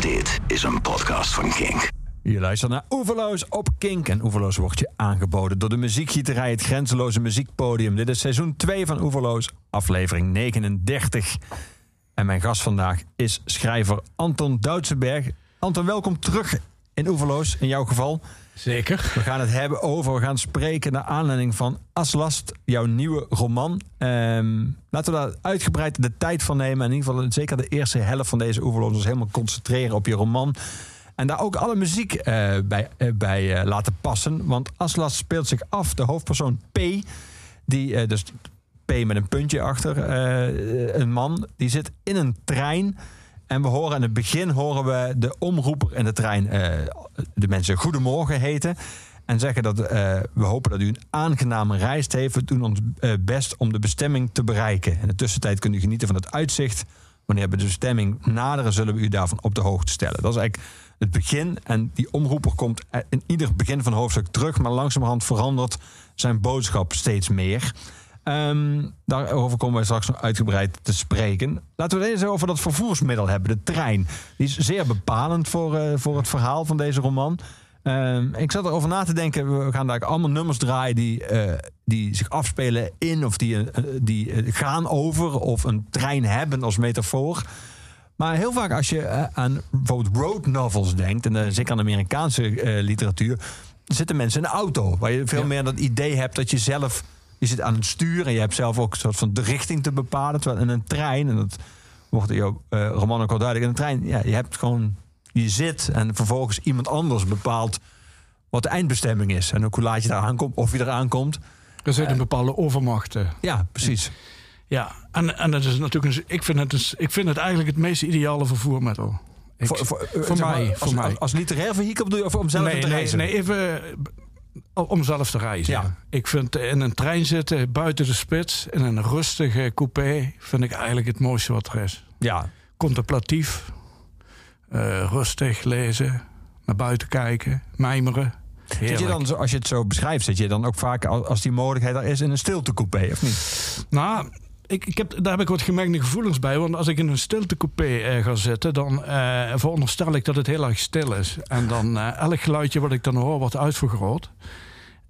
Dit is een podcast van Kink. Je luistert naar Oeverloos op Kink. En Oeverloos wordt je aangeboden door de muziekgieterij Het Grenzeloze Muziekpodium. Dit is seizoen 2 van Oeverloos, aflevering 39. En mijn gast vandaag is schrijver Anton Doutsenberg. Anton, welkom terug in Oeverloos, in jouw geval. Zeker. We gaan het hebben over, we gaan spreken naar aanleiding van Aslast, jouw nieuwe roman. Ehm, laten we daar uitgebreid de tijd van nemen. In ieder geval zeker de eerste helft van deze Oeverloos. Dus helemaal concentreren op je roman. En daar ook alle muziek eh, bij, eh, bij eh, laten passen. Want Aslast speelt zich af, de hoofdpersoon P. Die, dus P met een puntje achter, een man. Die zit in een trein. En we horen in het begin horen we de omroeper in de trein eh, de mensen goedemorgen heten. En zeggen dat eh, we hopen dat u een aangename reis heeft. We doen ons eh, best om de bestemming te bereiken. In de tussentijd kunt u genieten van het uitzicht. Wanneer we de bestemming naderen, zullen we u daarvan op de hoogte stellen. Dat is eigenlijk het begin. En die omroeper komt in ieder begin van hoofdstuk terug. Maar langzamerhand verandert zijn boodschap steeds meer. Ehm, daarover komen wij straks nog uitgebreid te spreken. Laten we het eens over dat vervoersmiddel hebben, de trein. Die is zeer bepalend voor, eh, voor het verhaal van deze roman. Ehm, ik zat erover na te denken, we gaan daar allemaal nummers draaien die, eh, die zich afspelen in of die, eh, die gaan over of een trein hebben als metafoor. Maar heel vaak als je aan bijvoorbeeld road novels denkt, en zeker aan de Amerikaanse literatuur, zitten mensen in een auto. Waar je veel Ja. meer dat idee hebt dat je zelf, je zit aan het stuur en je hebt zelf ook een soort van de richting te bepalen. Terwijl in een trein, en dat wordt in jouw eh, roman ook al duidelijk, in een trein, ja, je hebt gewoon, je zit en vervolgens iemand anders bepaalt wat de eindbestemming is. En ook hoe laat je daar aankomt, of je eraan komt. Er zit een bepaalde overmacht. eh. Ja, precies. Ja, en, en dat is natuurlijk een, ik, vind het dus, ik vind het eigenlijk het meest ideale vervoermiddel. Ik- voor voor, eh, voor zeg maar, mij, als, voor mij. Als, als literair vehikel bedoel je, of om zelf nee, te nee, reizen? nee, even eh, om zelf te reizen. Ja. Ik vind in een trein zitten, buiten de spits, in een rustige coupé, vind ik eigenlijk het mooiste wat er is. Ja, Contemplatief, eh, rustig lezen, naar buiten kijken, mijmeren. Zit je Heerlijk. dan, als je het zo beschrijft, zit je dan ook vaak, al- als die mogelijkheid er is, in een stiltecoupé, of niet? Nou, ik, ik heb, daar heb ik wat gemengde gevoelens bij. Want als ik in een stiltecoupé eh, ga zitten, dan eh, veronderstel ik dat het heel erg stil is. En dan eh, elk geluidje wat ik dan hoor, wordt uitvergroot.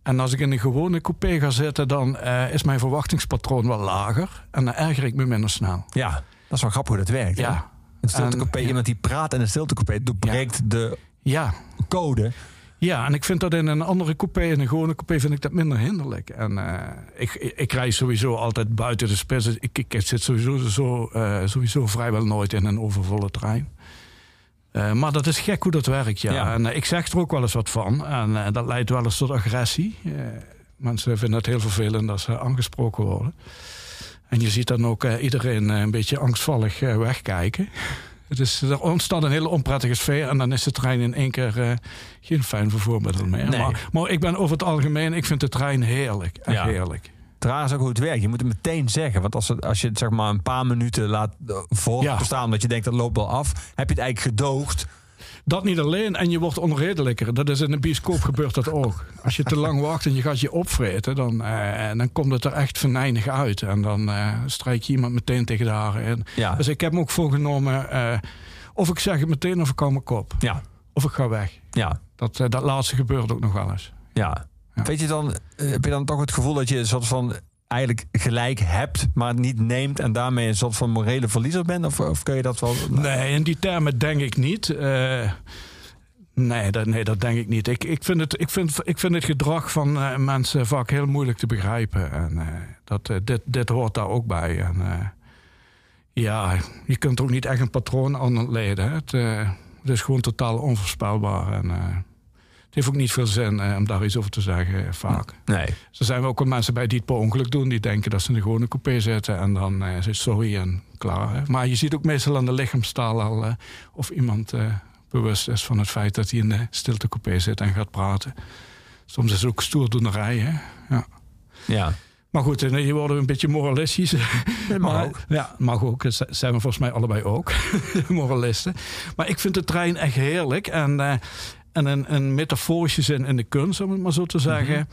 En als ik in een gewone coupé ga zitten, dan is mijn verwachtingspatroon wel lager. En dan erger ik me minder snel. Ja, dat is wel grappig hoe dat werkt. Ja, Een stiltecoupé, En- iemand die praat in een stiltecoupé, doorbreekt de ja. code. Ja, en ik vind dat in een andere coupé, in een gewone coupé, vind ik dat minder hinderlijk. En eh, ik, ik, ik reis sowieso altijd buiten de spits. Dus Ik, ik zit sowieso, zo, eh, sowieso vrijwel nooit in een overvolle trein. Eh, maar dat is gek hoe dat werkt, ja. Ja. En ik zeg er ook wel eens wat van. En dat leidt wel eens tot agressie. Mensen vinden het heel vervelend als ze aangesproken worden. En je ziet dan ook iedereen een beetje angstvallig wegkijken. Het is, er ontstaat een hele onprettige sfeer en dan is de trein in één keer eh, geen fijn vervoermiddel meer. Nee. Maar, maar ik ben over het algemeen, ik vind de trein heerlijk. Echt Ja. heerlijk. Is ook hoe het werkt. Je moet het meteen zeggen. Want als, het, als je het zeg maar een paar minuten laat eh, voor Ja. dat je denkt dat loopt wel af, heb je het eigenlijk gedoogd. Dat niet alleen, en je wordt onredelijker. Dat is in een bioscoop gebeurt dat ook. Als je te lang wacht en je gaat je opvreten, dan, eh, dan komt het er echt venijnig uit. En dan eh strijk je iemand meteen tegen de haren in. Ja, Dus ik heb me ook voorgenomen, eh, of ik zeg het meteen of ik hou mijn kop. ja, Of ik ga weg. ja. Dat, eh, dat laatste gebeurt ook nog wel eens. ja. Ja. Weet je dan, eh, heb je dan toch het gevoel dat je een soort van eigenlijk gelijk hebt, maar niet neemt en daarmee een soort van morele verliezer bent? Of, of kun je dat wel... Nee, in die termen denk ik niet. Eh, nee, dat, nee, dat denk ik niet. Ik, ik, vind, het, ik, vind, ik vind het gedrag van eh, mensen vaak heel moeilijk te begrijpen. En eh, dat, dit, dit hoort daar ook bij. En, ja, je kunt ook niet echt een patroon aan. Het, eh, het is gewoon totaal onvoorspelbaar. En, het heeft ook niet veel zin eh, om daar iets over te zeggen, eh, vaak. Nee. Er zijn ook wel mensen bij die het per ongeluk doen. Die denken dat ze in de gewone coupé zitten. En dan eh is sorry en klaar. Hè. Maar je ziet ook meestal aan de lichaamstaal al... of iemand bewust is van het feit dat hij in de stiltecoupé zit en gaat praten. Soms is het ook stoerdoenerij. Hè. Ja. Ja. Maar goed, je wordt een beetje moralistisch. mag maar, ook. Ja, mag ook. Dat zijn we volgens mij allebei ook. Moralisten. Maar ik vind de trein echt heerlijk. En, en een, een metaforische zin in de kunst, om het maar zo te zeggen.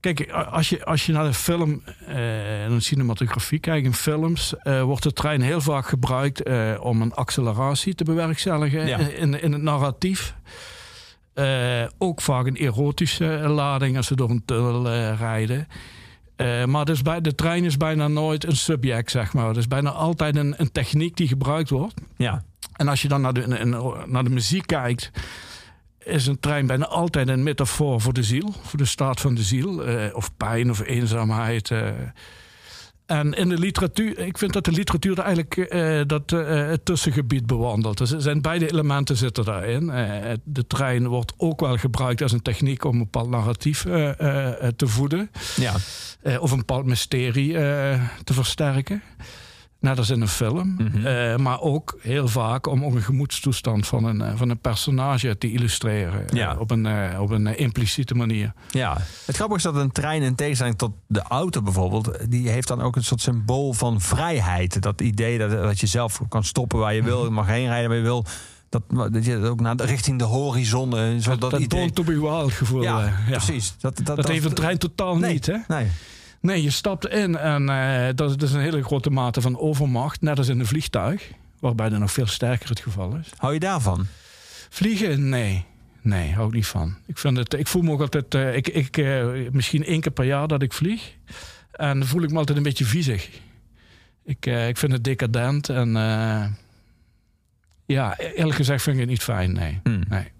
Kijk, als je, als je naar de film uh, en de cinematografie kijkt in films, uh, wordt de trein heel vaak gebruikt uh, om een acceleratie te bewerkstelligen Ja. in, in het narratief. Eh, ook vaak een erotische lading als ze door een tunnel eh, rijden. Eh, maar dus bij, de trein is bijna nooit een subject, zeg maar. Het is bijna altijd een, een techniek die gebruikt wordt. Ja. En als je dan naar de, naar de muziek kijkt, is een trein bijna altijd een metafoor voor de ziel, voor de staat van de ziel, eh, of pijn of eenzaamheid. eh. En in de literatuur, ik vind dat de literatuur er eigenlijk eh, dat, het tussengebied bewandelt. Dus er zijn beide elementen zitten daarin. De trein wordt ook wel gebruikt als een techniek om een bepaald narratief te voeden. Ja. Of een bepaald mysterie te versterken. Net als in een film. Mhm. Eh, maar ook heel vaak om ook een gemoedstoestand van een, eh, van een personage te illustreren. eh, Ja. op een, op een impliciete manier. Ja, het grappige is dat een trein in tegenstelling tot de auto bijvoorbeeld, die heeft dan ook een soort symbool van vrijheid. Dat idee dat, dat je zelf kan stoppen waar je wil, je mag heen rijden waar je wil. Dat, dat je ook naar de, richting de horizon. Zo, dat, dat idee. Born to be wild gevoel. ja, ja. precies. Dat, dat, Dat, heeft een trein totaal nee, niet. Hè? Nee. Nee, je stapt in en eh, dat, is- dat is een hele grote mate van overmacht. Net als in een vliegtuig. Waarbij dat nog veel sterker het geval is. Hou je daarvan? Vliegen? Nee. Nee, hou ik niet van. Ik, vind het, ik voel me ook altijd... eh, ik, ik, eh, misschien één keer per jaar dat ik vlieg. En dan voel ik me altijd een beetje viezig. Ik, ik vind het decadent. En ja, eerlijk gezegd vind ik het niet fijn. Nee. Hmm. nee.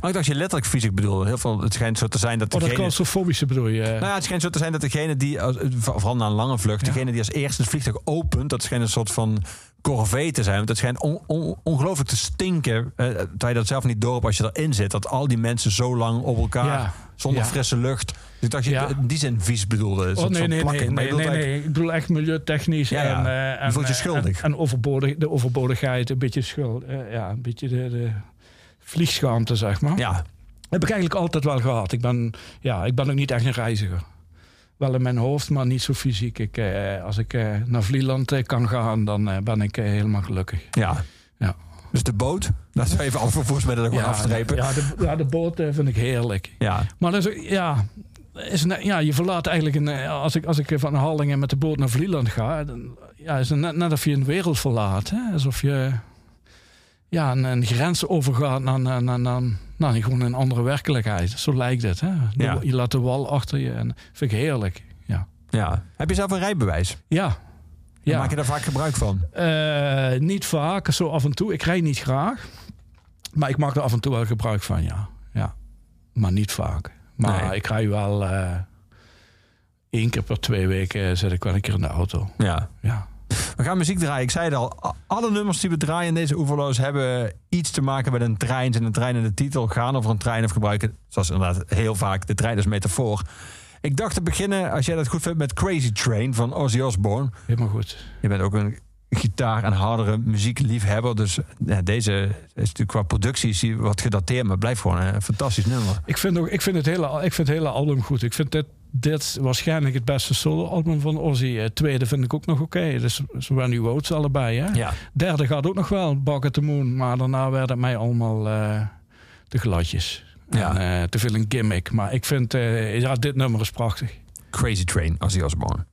Oh, ik dacht je letterlijk fysiek bedoelde. Heel veel, het schijnt zo te zijn dat Oh, dat degene... claustrofobische bedoel je? Nou ja, het schijnt zo te zijn dat degene die, vooral na een lange vlucht, Ja. degene die als eerste het vliegtuig opent, dat schijnt een soort van corvée te zijn. Want het schijnt on- on- ongelooflijk te stinken, eh, terwijl je dat zelf niet door hebt als je erin zit. Dat al die mensen zo lang op elkaar, Ja. zonder Ja. frisse lucht. Dus ik dacht je in die zin vies bedoelde. Oh nee, nee, nee, Maar nee, nee, eigenlijk- nee. Ik bedoel echt milieutechnisch. Ja, ja. En, eh, Je voelt je eh, schuldig. En, en overbodig, de overbodigheid, een beetje schuld. ja, een beetje de, de vliegschaamte, zeg maar. Ja, Heb ik eigenlijk altijd wel gehad. Ik ben, ja, ik ben ook niet echt een reiziger. Wel in mijn hoofd, maar niet zo fysiek. Ik, eh, als ik eh, naar Vlieland eh, kan gaan, dan eh, ben ik helemaal gelukkig. ja. Ja. Dus de boot, laten we even alle vervoersmiddelen gewoon afstrepen. Ja. Ja, de, ja, de boot vind ik heerlijk. Maar dat is, ook- ja, is ja, je verlaat eigenlijk een. Als ik, als ik van Hallingen met de boot naar Vlieland ga, dan ja, is het net, net of je een wereld verlaat. Hè? Alsof je ja, een, een grens overgaat naar, naar, naar, naar, naar gewoon een andere werkelijkheid. Zo lijkt het. Hè? De- Ja. Je laat de wal achter je en vind ik heerlijk. Ja. ja. Heb je zelf een rijbewijs? Ja. ja. Maak je daar vaak gebruik van? Eh, niet vaak, zo af en toe. Ik rijd niet graag. Maar ik maak er af en toe wel gebruik van, ja. ja. Maar niet vaak. Maar Nee. ik rij wel eh één keer per twee weken zit ik wel een keer in de auto. Ja. Ja. We gaan muziek draaien. Ik zei het al, alle nummers die we draaien in deze oeverloos hebben iets te maken met een trein. En een trein in de titel gaan over een trein of gebruiken, zoals inderdaad heel vaak, de trein als metafoor. Ik dacht te beginnen, als jij dat goed vindt, met Crazy Train van Ozzy Osbourne. Helemaal goed. Je bent ook een gitaar- en hardere muziekliefhebber. Dus ja, deze is natuurlijk qua productie wat gedateerd, maar blijft gewoon een fantastisch nummer. Ik vind, ook, ik vind, het, hele, ik vind het hele album goed. Ik vind dit, dit waarschijnlijk het beste solo-album van Ozzy. Het tweede vind ik ook nog oké. Dus zo When You Roads allebei. Hè? Ja. Derde gaat ook nog wel, Back at the Moon. Maar daarna werden het mij allemaal eh te gladjes. Ja. En, eh, te veel een gimmick. Maar ik vind, eh, ja, dit nummer is prachtig. Crazy Train, Ozzy Osbourne.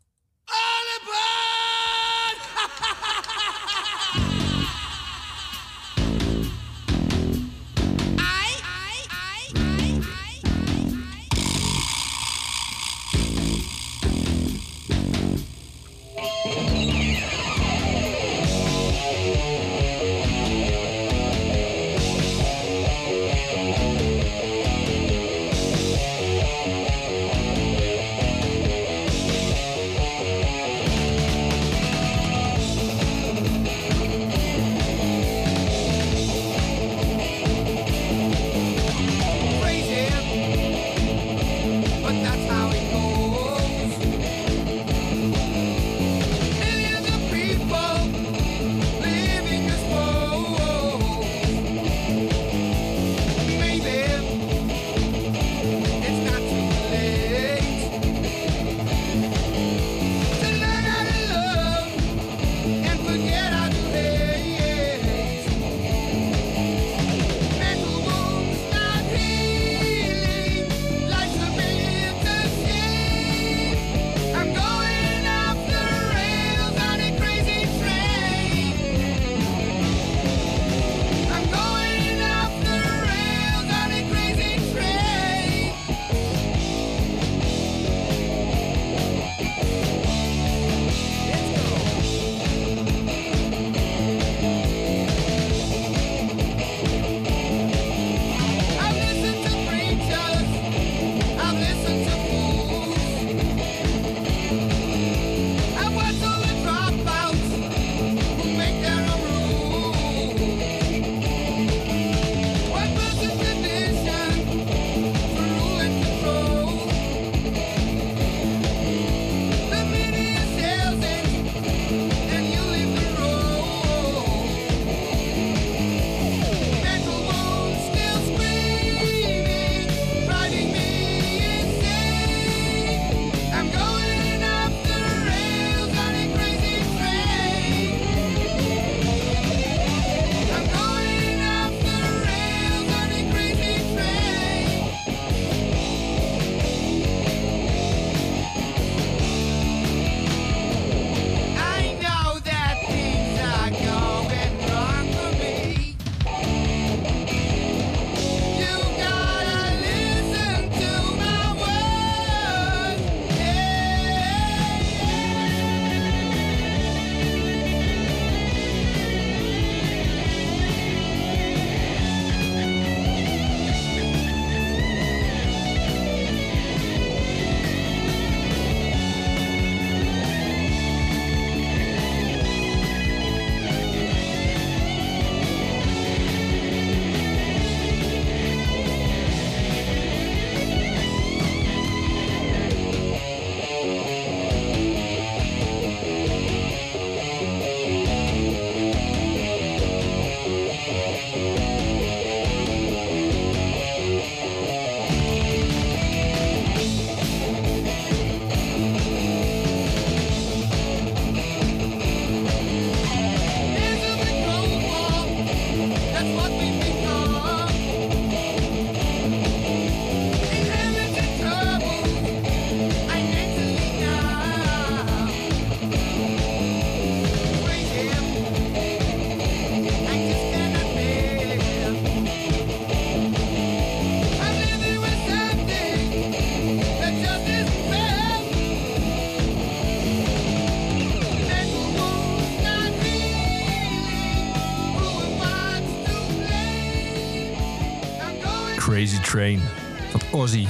Train van Ozzy.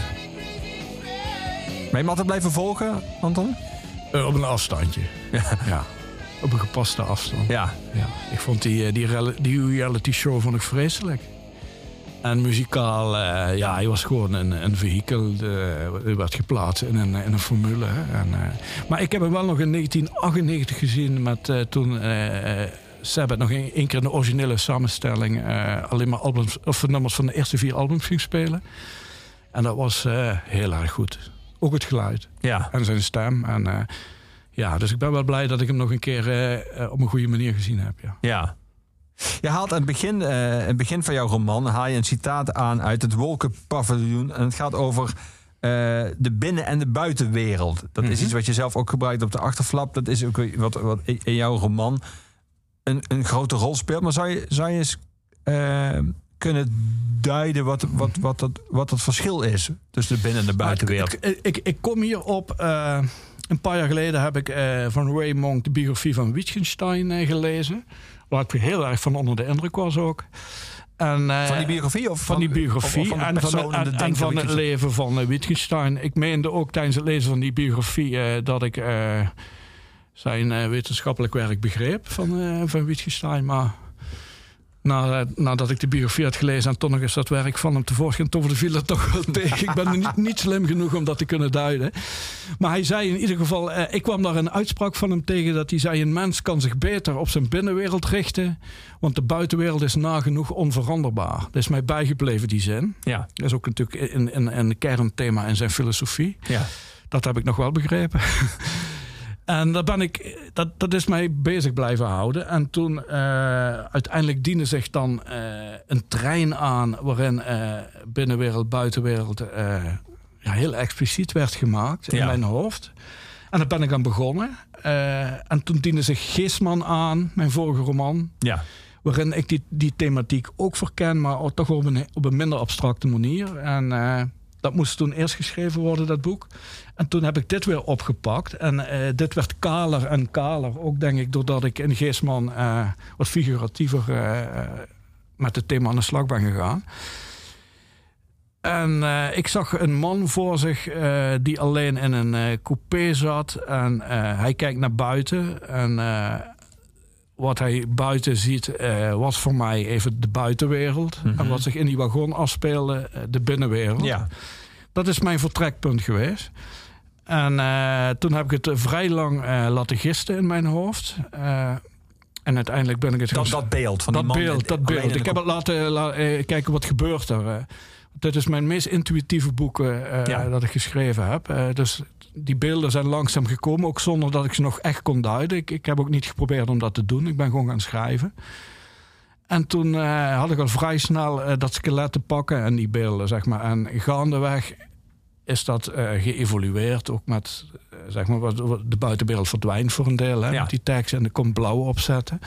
Ben je hem altijd blijven volgen, Anton? Eh, op een afstandje. Ja. Ja. Op een gepaste afstand. Ja. Ja. Ik vond die, eh, die, die reality show vond ik vreselijk. En muzikaal, eh, ja, hij was gewoon een, een vehikel. De, hij werd geplaatst in een, in een formule. hè. En, maar ik heb hem wel nog in 1998 gezien met toen eh, Sabbath nog een, één keer een originele samenstelling eh, alleen maar albums, of nummers van de eerste vier albums ging spelen. En dat was eh, heel erg goed. Ook het geluid Ja. en zijn stem. En, eh, ja, dus ik ben wel blij dat ik hem nog een keer op een goede manier gezien heb. Ja. Ja. Je haalt aan het begin, het begin van jouw roman haal je een citaat aan uit het Wolkenpaviljoen. En het gaat over de binnen- en de buitenwereld. Dat is Mhm. iets wat je zelf ook gebruikt op de achterflap. Dat is ook wat, wat in jouw roman een, een grote rol speelt. Maar zou je, zou je eens eh, kunnen duiden wat, wat, wat, dat, wat het verschil is tussen de binnen- en de buitenwereld? Ik, ik, ik, ik kom hierop. eh een paar jaar geleden heb ik eh, van Ray Monk de biografie van Wittgenstein gelezen. Waar ik heel erg van onder de indruk was ook. En, Van die biografie? Of van die biografie of van de en, van, en van het leven van Wittgenstein. Ik meende ook tijdens het lezen van die biografie dat ik zijn eh, wetenschappelijk werk begreep van, eh, van Wittgenstein. Maar na, nadat ik de biografie had gelezen en toch nog eens dat werk van hem tevoorschijn toverde, viel het toch wel tegen. Ik ben er niet, niet slim genoeg om dat te kunnen duiden. Maar hij zei in ieder geval, eh, ik kwam daar een uitspraak van hem tegen dat hij zei: een mens kan zich beter op zijn binnenwereld richten, want de buitenwereld is nagenoeg onveranderbaar. Dat is mij bijgebleven die zin. Ja, Dat is ook natuurlijk een, een, een kernthema in zijn filosofie. ja. Dat heb ik nog wel begrepen. en dat, ben ik, dat, dat is mij bezig blijven houden. En toen eh, uiteindelijk diende zich dan eh, een trein aan waarin eh, binnenwereld, buitenwereld ja, heel expliciet werd gemaakt in Ja. mijn hoofd. En daar ben ik aan begonnen. En toen diende zich Geestman aan, mijn vorige roman ja. waarin ik die, die thematiek ook verken, maar toch op een, op een minder abstracte manier. En dat moest toen eerst geschreven worden, dat boek. En toen heb ik dit weer opgepakt. En eh, dit werd kaler en kaler, ook denk ik, doordat ik in Geestman eh, wat figuratiever eh, met het thema aan de slag ben gegaan. En ik zag een man voor zich die alleen in een coupé zat. En hij kijkt naar buiten. En wat hij buiten ziet, eh, was voor mij even de buitenwereld. Mhm. En wat zich in die wagon afspeelde, eh, de binnenwereld. ja. Dat is mijn vertrekpunt geweest. En eh, toen heb ik het vrij lang laten gisten in mijn hoofd. En uiteindelijk ben ik het Dat, dat beeld van dat die man. beeld, dat beeld. Ik heb het laten la- kijken wat gebeurt er. Eh. Dit is mijn meest intuïtieve boek eh, Ja. dat ik geschreven heb. Eh, dus die beelden zijn langzaam gekomen, ook zonder dat ik ze nog echt kon duiden. Ik, ik heb ook niet geprobeerd om dat te doen. Ik ben gewoon gaan schrijven. En toen eh, had ik al vrij snel eh, dat skelet te pakken en die beelden, zeg maar. En gaandeweg is dat eh, geëvolueerd, ook met, eh, zeg maar, wat, de buitenwereld verdwijnt voor een deel. Hè, Ja. Met die tekst en er komt blauw opzetten.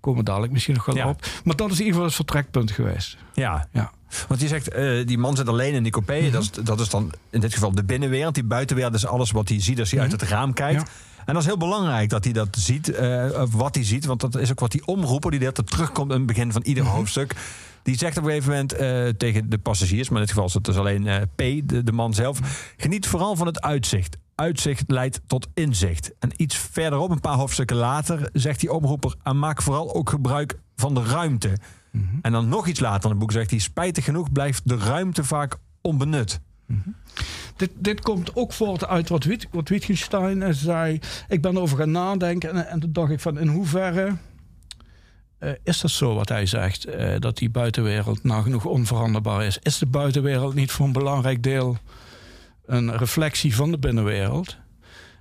Komen dadelijk misschien nog wel Ja. op. Maar dat is in ieder geval het vertrekpunt geweest. Ja. Ja. Want je zegt, eh, die man zit alleen in die coupé. Mhm. dat, is, dat is dan in dit geval de binnenwereld. Die buitenwereld is alles wat hij ziet als hij Mhm. uit het raam kijkt. Ja. En dat is heel belangrijk dat hij dat ziet, of wat hij ziet. Want dat is ook wat die omroeper, die dat terugkomt in het begin van ieder Mhm. hoofdstuk. Die zegt op een gegeven moment eh, tegen de passagiers, maar in dit geval is het dus alleen P, de, de man zelf. Geniet vooral van het uitzicht. Uitzicht leidt tot inzicht. En iets verderop, een paar hoofdstukken later, zegt die omroeper: en maak vooral ook gebruik van de ruimte. Mhm. En dan nog iets later in het boek zegt hij: spijtig genoeg blijft de ruimte vaak onbenut. Dit, dit komt ook voort uit wat, Witt, wat Wittgenstein zei. Ik ben erover gaan nadenken en, en toen dacht ik van in hoeverre eh, is dat zo wat hij zegt? eh, dat die buitenwereld nagenoeg onveranderbaar is. Is de buitenwereld niet voor een belangrijk deel een reflectie van de binnenwereld?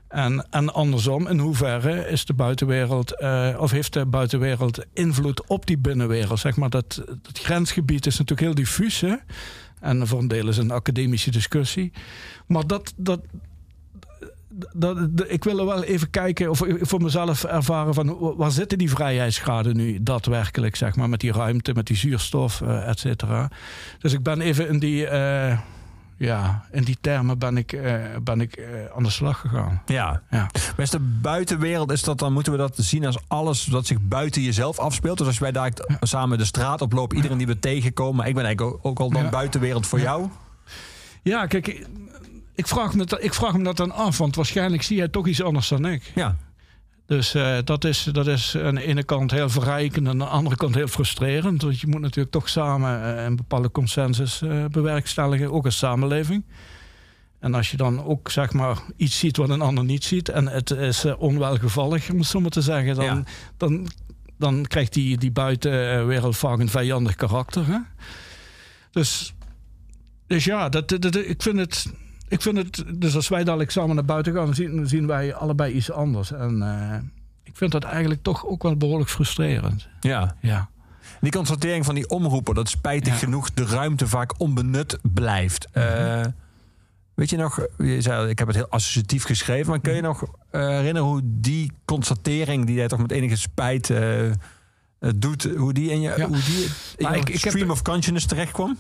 En, andersom, in hoeverre is de buitenwereld, eh, of heeft de buitenwereld invloed op die binnenwereld? Zeg maar dat, dat grensgebied is natuurlijk heel diffuus. Hè? En voor een deel is een academische discussie. Maar dat, dat, dat, dat- ik wil er wel even kijken, of voor mezelf ervaren van waar zitten die vrijheidsgraden nu daadwerkelijk, zeg maar, met die ruimte, met die zuurstof, eh et cetera. Dus ik ben even in die, eh, ja, in die termen ben ik, eh, ben ik eh, aan de slag gegaan. Ja. Ja. Maar is de buitenwereld, is dat dan moeten we dat zien als alles wat zich buiten jezelf afspeelt? Dus als wij daar samen de straat oplopen, iedereen die we tegenkomen, maar ik ben eigenlijk ook, al dan Ja. buitenwereld voor jou. Ja, kijk, ik- vraag, me dat, ik vraag me dat dan af, want waarschijnlijk zie jij toch iets anders dan ik. Ja. Dus eh, dat, is, dat is aan de ene kant heel verrijkend en aan de andere kant heel frustrerend. Want je moet natuurlijk toch samen eh, een bepaalde consensus eh, bewerkstelligen, ook als samenleving. En als je dan ook zeg maar iets ziet wat een ander niet ziet en het is onwelgevallig, om het zo maar te zeggen, dan, Ja. dan, dan krijgt die, die buitenwereld vaak een vijandig karakter. Hè? Dus, dus ja, dat, dat, dat- ik vind het. Ik vind het, dus als wij dadelijk samen naar buiten gaan, zien, zien wij allebei iets anders. En eh, ik vind dat eigenlijk toch ook wel behoorlijk frustrerend. ja. Ja. Die constatering van die omroepen, dat spijtig Ja. genoeg de ruimte vaak onbenut blijft. Eh, weet je nog, je zei, ik heb het heel associatief geschreven, maar kun je nog eh, herinneren hoe die constatering, die jij toch met enige spijt doet, hoe die in je, Ja. hoe die in Maar je ik- ik heb- stream of consciousness terecht kwam?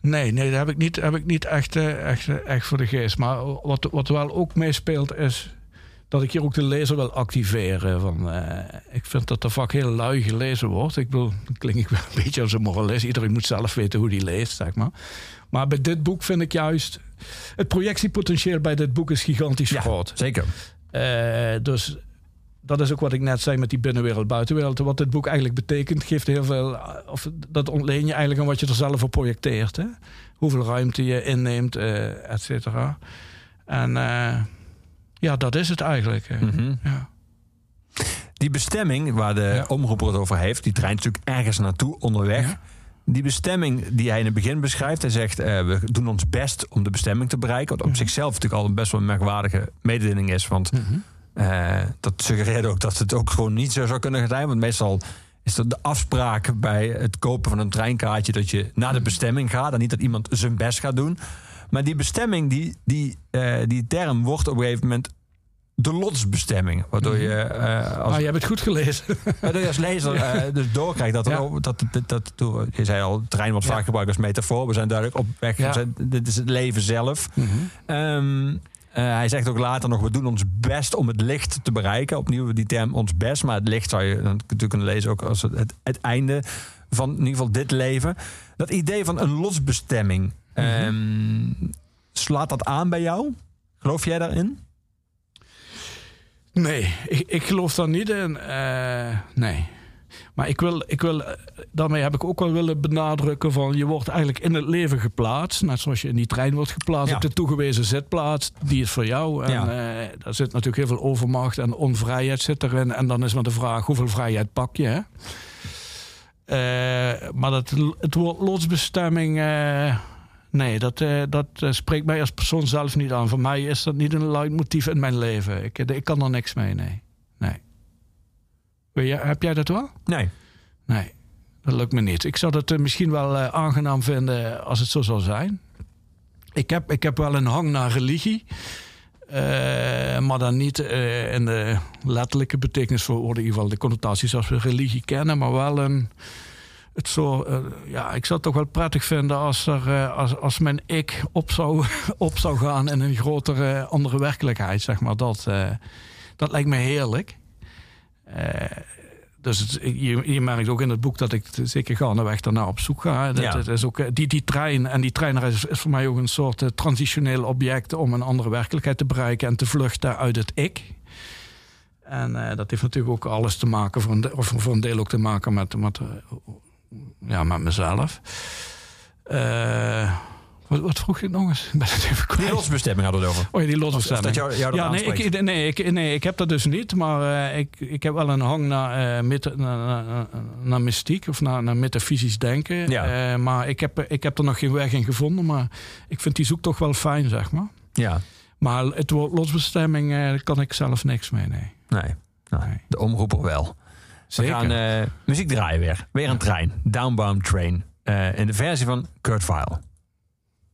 Nee, nee, dat heb ik niet, heb ik niet echt, eh, echt, eh, echt voor de geest. Maar wat, wat wel ook meespeelt is dat ik hier ook de lezer wil activeren. Van, eh, ik vind dat er vaak heel lui gelezen wordt. Ik bedoel, dan klink ik wel een beetje als een moralist. Iedereen moet zelf weten hoe die leest, zeg maar. Maar bij dit boek vind ik juist... Het projectiepotentieel bij dit boek is gigantisch groot. zeker. Dus dat is ook wat ik net zei met die binnenwereld, buitenwereld. Wat dit boek eigenlijk betekent, geeft heel veel. Of dat ontleen je eigenlijk aan wat je er zelf op projecteert. Hè? Hoeveel ruimte je inneemt, eh et cetera. En eh, ja, dat is het eigenlijk. eh. Mhm. ja. Die bestemming waar de Ja. omroeper het over heeft, die treint natuurlijk ergens naartoe onderweg. Ja. Die bestemming die hij in het begin beschrijft, hij zegt: eh, we doen ons best om de bestemming te bereiken. Wat op zichzelf natuurlijk al een best wel een merkwaardige mededeling is. Want Mhm. Eh, dat suggereert ook dat het ook gewoon niet zo zou kunnen zijn. Want meestal is dat de afspraak bij het kopen van een treinkaartje dat je naar de bestemming gaat en niet dat iemand zijn best gaat doen. Maar die bestemming, die, die, eh, die term wordt op een gegeven moment de lotsbestemming. Waardoor je eh, als Ah, je hebt het goed gelezen. Waardoor je als lezer dus doorkrijgt dat, er Ja. dat, dat, dat, je zei al, het trein wordt Ja. vaak gebruikt als metafoor. We zijn duidelijk op weg. Ja. Dit is het leven zelf. Eh, hij zegt ook later nog, we doen ons best om het licht te bereiken. Opnieuw die term ons best. Maar het licht zou je dan natuurlijk kunnen lezen ook als het, het, het einde van in ieder geval dit leven. Dat idee van een lotsbestemming. ehm, slaat dat aan bij jou? Geloof jij daarin? Nee, ik, ik geloof daar niet in. Eh, nee. Maar ik wil, ik wil, eh, daarmee heb ik ook wel willen benadrukken van je wordt eigenlijk in het leven geplaatst. Net zoals je in die trein wordt geplaatst Ja. op de toegewezen zitplaats. Die is voor jou. En Ja. eh, daar zit natuurlijk heel veel overmacht en onvrijheid zit erin. En dan is maar de vraag hoeveel vrijheid pak je. Hè? Eh, maar dat, het woord lotsbestemming... Nee, dat, dat spreekt mij als persoon zelf niet aan. Voor mij is dat niet een leidmotief in mijn leven. Ik, ik kan er niks mee, nee. Heb jij dat wel? Nee. Nee, dat lukt me niet. Ik zou het eh, misschien wel eh, aangenaam vinden als het zo zou zijn. Ik heb, ik heb wel een hang naar religie. eh, maar dan niet in de letterlijke betekenis voor woorden. In ieder geval de connotaties als we religie kennen. Maar wel een... Het zo, ja, ik zou het toch wel prettig vinden als, er, als, als mijn ik op zou, op zou gaan in een grotere, andere werkelijkheid. Zeg maar. dat, dat lijkt me heerlijk. Eh, dus het, je, je merkt ook in het boek dat ik zeker gaandeweg daarna op zoek ga. Dat, Ja. is ook, eh, die, die trein en die trein is, is voor mij ook een soort eh, transitioneel object om een andere werkelijkheid te bereiken en te vluchten uit het ik. En dat heeft natuurlijk ook alles te maken, voor een, de- of voor een deel ook te maken met, met, ja, met mezelf. Eh, wat, wat vroeg je nog eens? Die lotsbestemming hadden we het over. Oh ja, die lotsbestemming. dat jou, jou dat Ja, nee ik, nee, ik, nee, ik heb dat dus niet. Maar eh, ik, ik heb wel een hang naar, eh, naar, naar, naar mystiek of naar, naar metafysisch denken. Ja. Eh, maar ik heb, ik heb er nog geen weg in gevonden. Maar ik vind die zoektocht wel fijn, zeg maar. Ja, Maar het woord lotsbestemming, daar kan ik zelf niks mee, nee. nee. Nou, Nee. De omroeper wel. We Zeker. gaan muziek draaien weer. Weer een trein. Downbound Train. In de versie van Kurt Vile.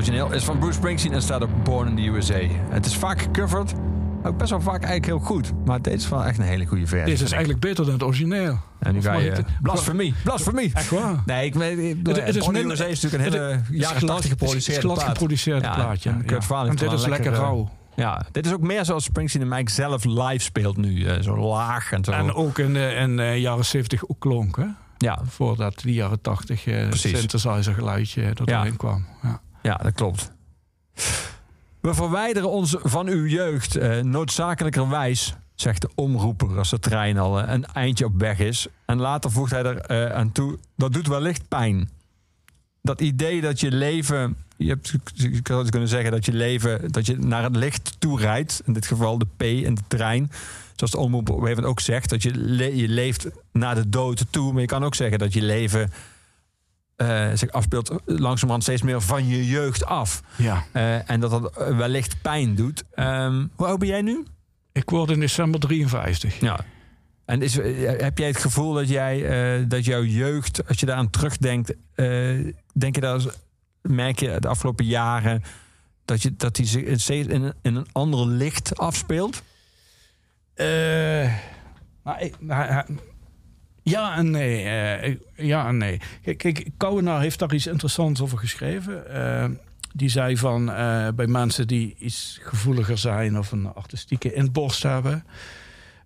origineel is van Bruce Springsteen en staat op Born in the USA. Het is vaak gecoverd, ook best wel vaak eigenlijk heel goed. Maar dit is wel echt een hele goede versie. Dit is eigenlijk beter dan het origineel. En nu ga je... het- Blasfemie, blasfemie. Echt waar? Nee, ik weet... Het- het is Born in the USA is natuurlijk een hele het jaren glad- 80 geproduceerde glad plaat. geproduceerde Ja, Kurt ja. Vaal En dit is lekker rauw. Ja, dit is ook meer zoals Springsteen en Mike zelf live speelt nu. eh, zo laag en zo. En ook in de in de jaren 70 ook klonk, hè? ja, Voordat die jaren 80 eh Precies. synthesizer geluidje er Ja. doorheen kwam. Ja. Ja, dat klopt. We verwijderen ons van uw jeugd eh, noodzakelijkerwijs, zegt de omroeper als de trein al eh, een eindje op weg is. En later voegt hij er eh, aan toe, dat doet wellicht pijn. Dat idee dat je leven, je hebt zou kunnen zeggen dat je leven, dat je naar het licht toe rijdt, in dit geval de P en de trein. Zoals de omroeper ook zegt, dat je, le- je leeft naar de dood toe. Maar je kan ook zeggen dat je leven eh, zich afspeelt langzamerhand steeds meer van je jeugd af. ja. Eh, en dat dat wellicht pijn doet. Ehm, hoe oud ben jij nu? Ik word in december 53. Ja. En is, eh, heb jij het gevoel dat jij dat jouw jeugd, als je daaraan terugdenkt, denk je dat merk je de afgelopen jaren dat je dat die zich steeds in een, in een ander licht afspeelt? Maar ik- hij- ja en nee. eh, ja en nee. Kijk, Kouwenaar heeft daar iets interessants over geschreven. Eh, die zei van eh, bij mensen die iets gevoeliger zijn of een artistieke inborst hebben.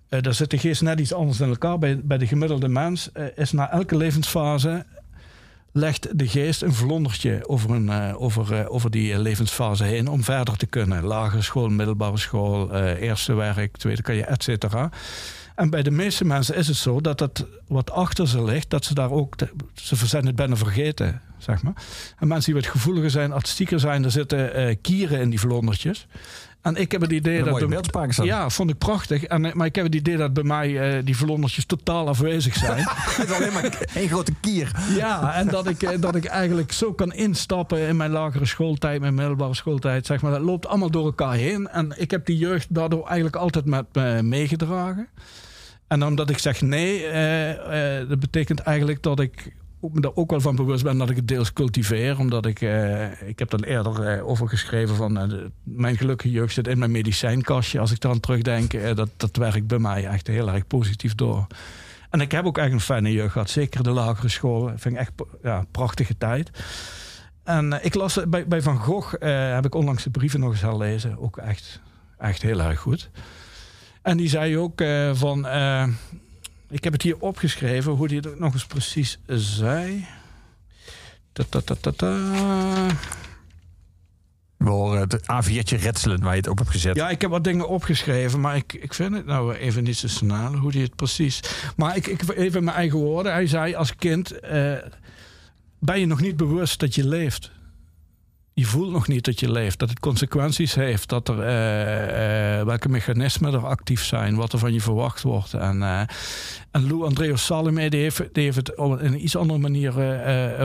daar zit de geest net iets anders in elkaar. Bij, bij de gemiddelde mens is na elke levensfase legt de geest een vlondertje over, een, over, over die levensfase heen om verder te kunnen. Lagere school, middelbare school, eerste werk, tweede kan je, et cetera. En bij de meeste mensen is het zo dat dat wat achter ze ligt, dat ze daar ook, ze zijn het bijna vergeten, zeg maar. En mensen die wat gevoeliger zijn, artistieker zijn, er zitten eh, kieren in die vlondertjes. En ik heb het idee dat... mooie beeldspraak. Ja, vond ik prachtig. En, eh, maar ik heb het idee dat bij mij eh, die vlondertjes totaal afwezig zijn. Het is alleen maar één grote kier. Ja, en dat ik, dat ik eigenlijk zo kan instappen in mijn lagere schooltijd, mijn middelbare schooltijd. Zeg maar, dat loopt allemaal door elkaar heen. En ik heb die jeugd daardoor eigenlijk altijd met me meegedragen. En omdat ik zeg nee, eh, eh, dat betekent eigenlijk dat ik me daar ook wel van bewust ben dat ik het deels cultiveer. Omdat ik, eh, ik heb daar eerder over geschreven van mijn gelukkige jeugd zit in mijn medicijnkastje. Als ik daaraan terugdenk, dat, dat werkt bij mij echt heel erg positief door. En ik heb ook echt een fijne jeugd gehad. Zeker de lagere school. Vind echt ja, prachtige tijd. En ik las bij, bij Van Gogh, heb ik onlangs de brieven nog eens herlezen. Ook echt, echt heel erg goed. En die zei ook eh, van... eh, ik heb het hier opgeschreven, hoe die het nog eens precies zei. Ta, ta, ta, ta, ta. We horen het A4'tje retselen waar je het op hebt gezet. Ja, ik heb wat dingen opgeschreven, maar ik, ik vind het nou even niet zo snel hoe die het precies. Maar ik, ik even mijn eigen woorden. Hij zei als kind: eh, ben je nog niet bewust dat je leeft? Je voelt nog niet dat je leeft, dat het consequenties heeft, dat er eh, eh, welke mechanismen er actief zijn, wat er van je verwacht wordt. En, eh, Lou Andreas Salome heeft, heeft het op een iets andere manier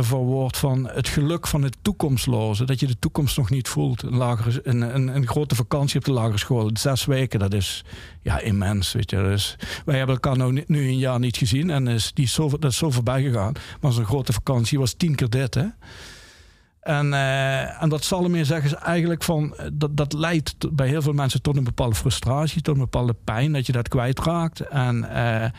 verwoord van het geluk van het toekomstloze. Dat je de toekomst nog niet voelt. Een, lagere, een, een, een grote vakantie op de lagere school, zes weken, dat is ja, immens. Weet je. Dus wij hebben elkaar nou, nu een jaar niet gezien en is, die zo, dat is zo voorbij gegaan. Maar zo'n grote vakantie was tien keer dit. Hè? En, eh, en dat Salome zeggen is eigenlijk van eh, dat, dat leidt bij heel veel mensen tot een bepaalde frustratie, tot een bepaalde pijn dat je dat kwijtraakt. En eh,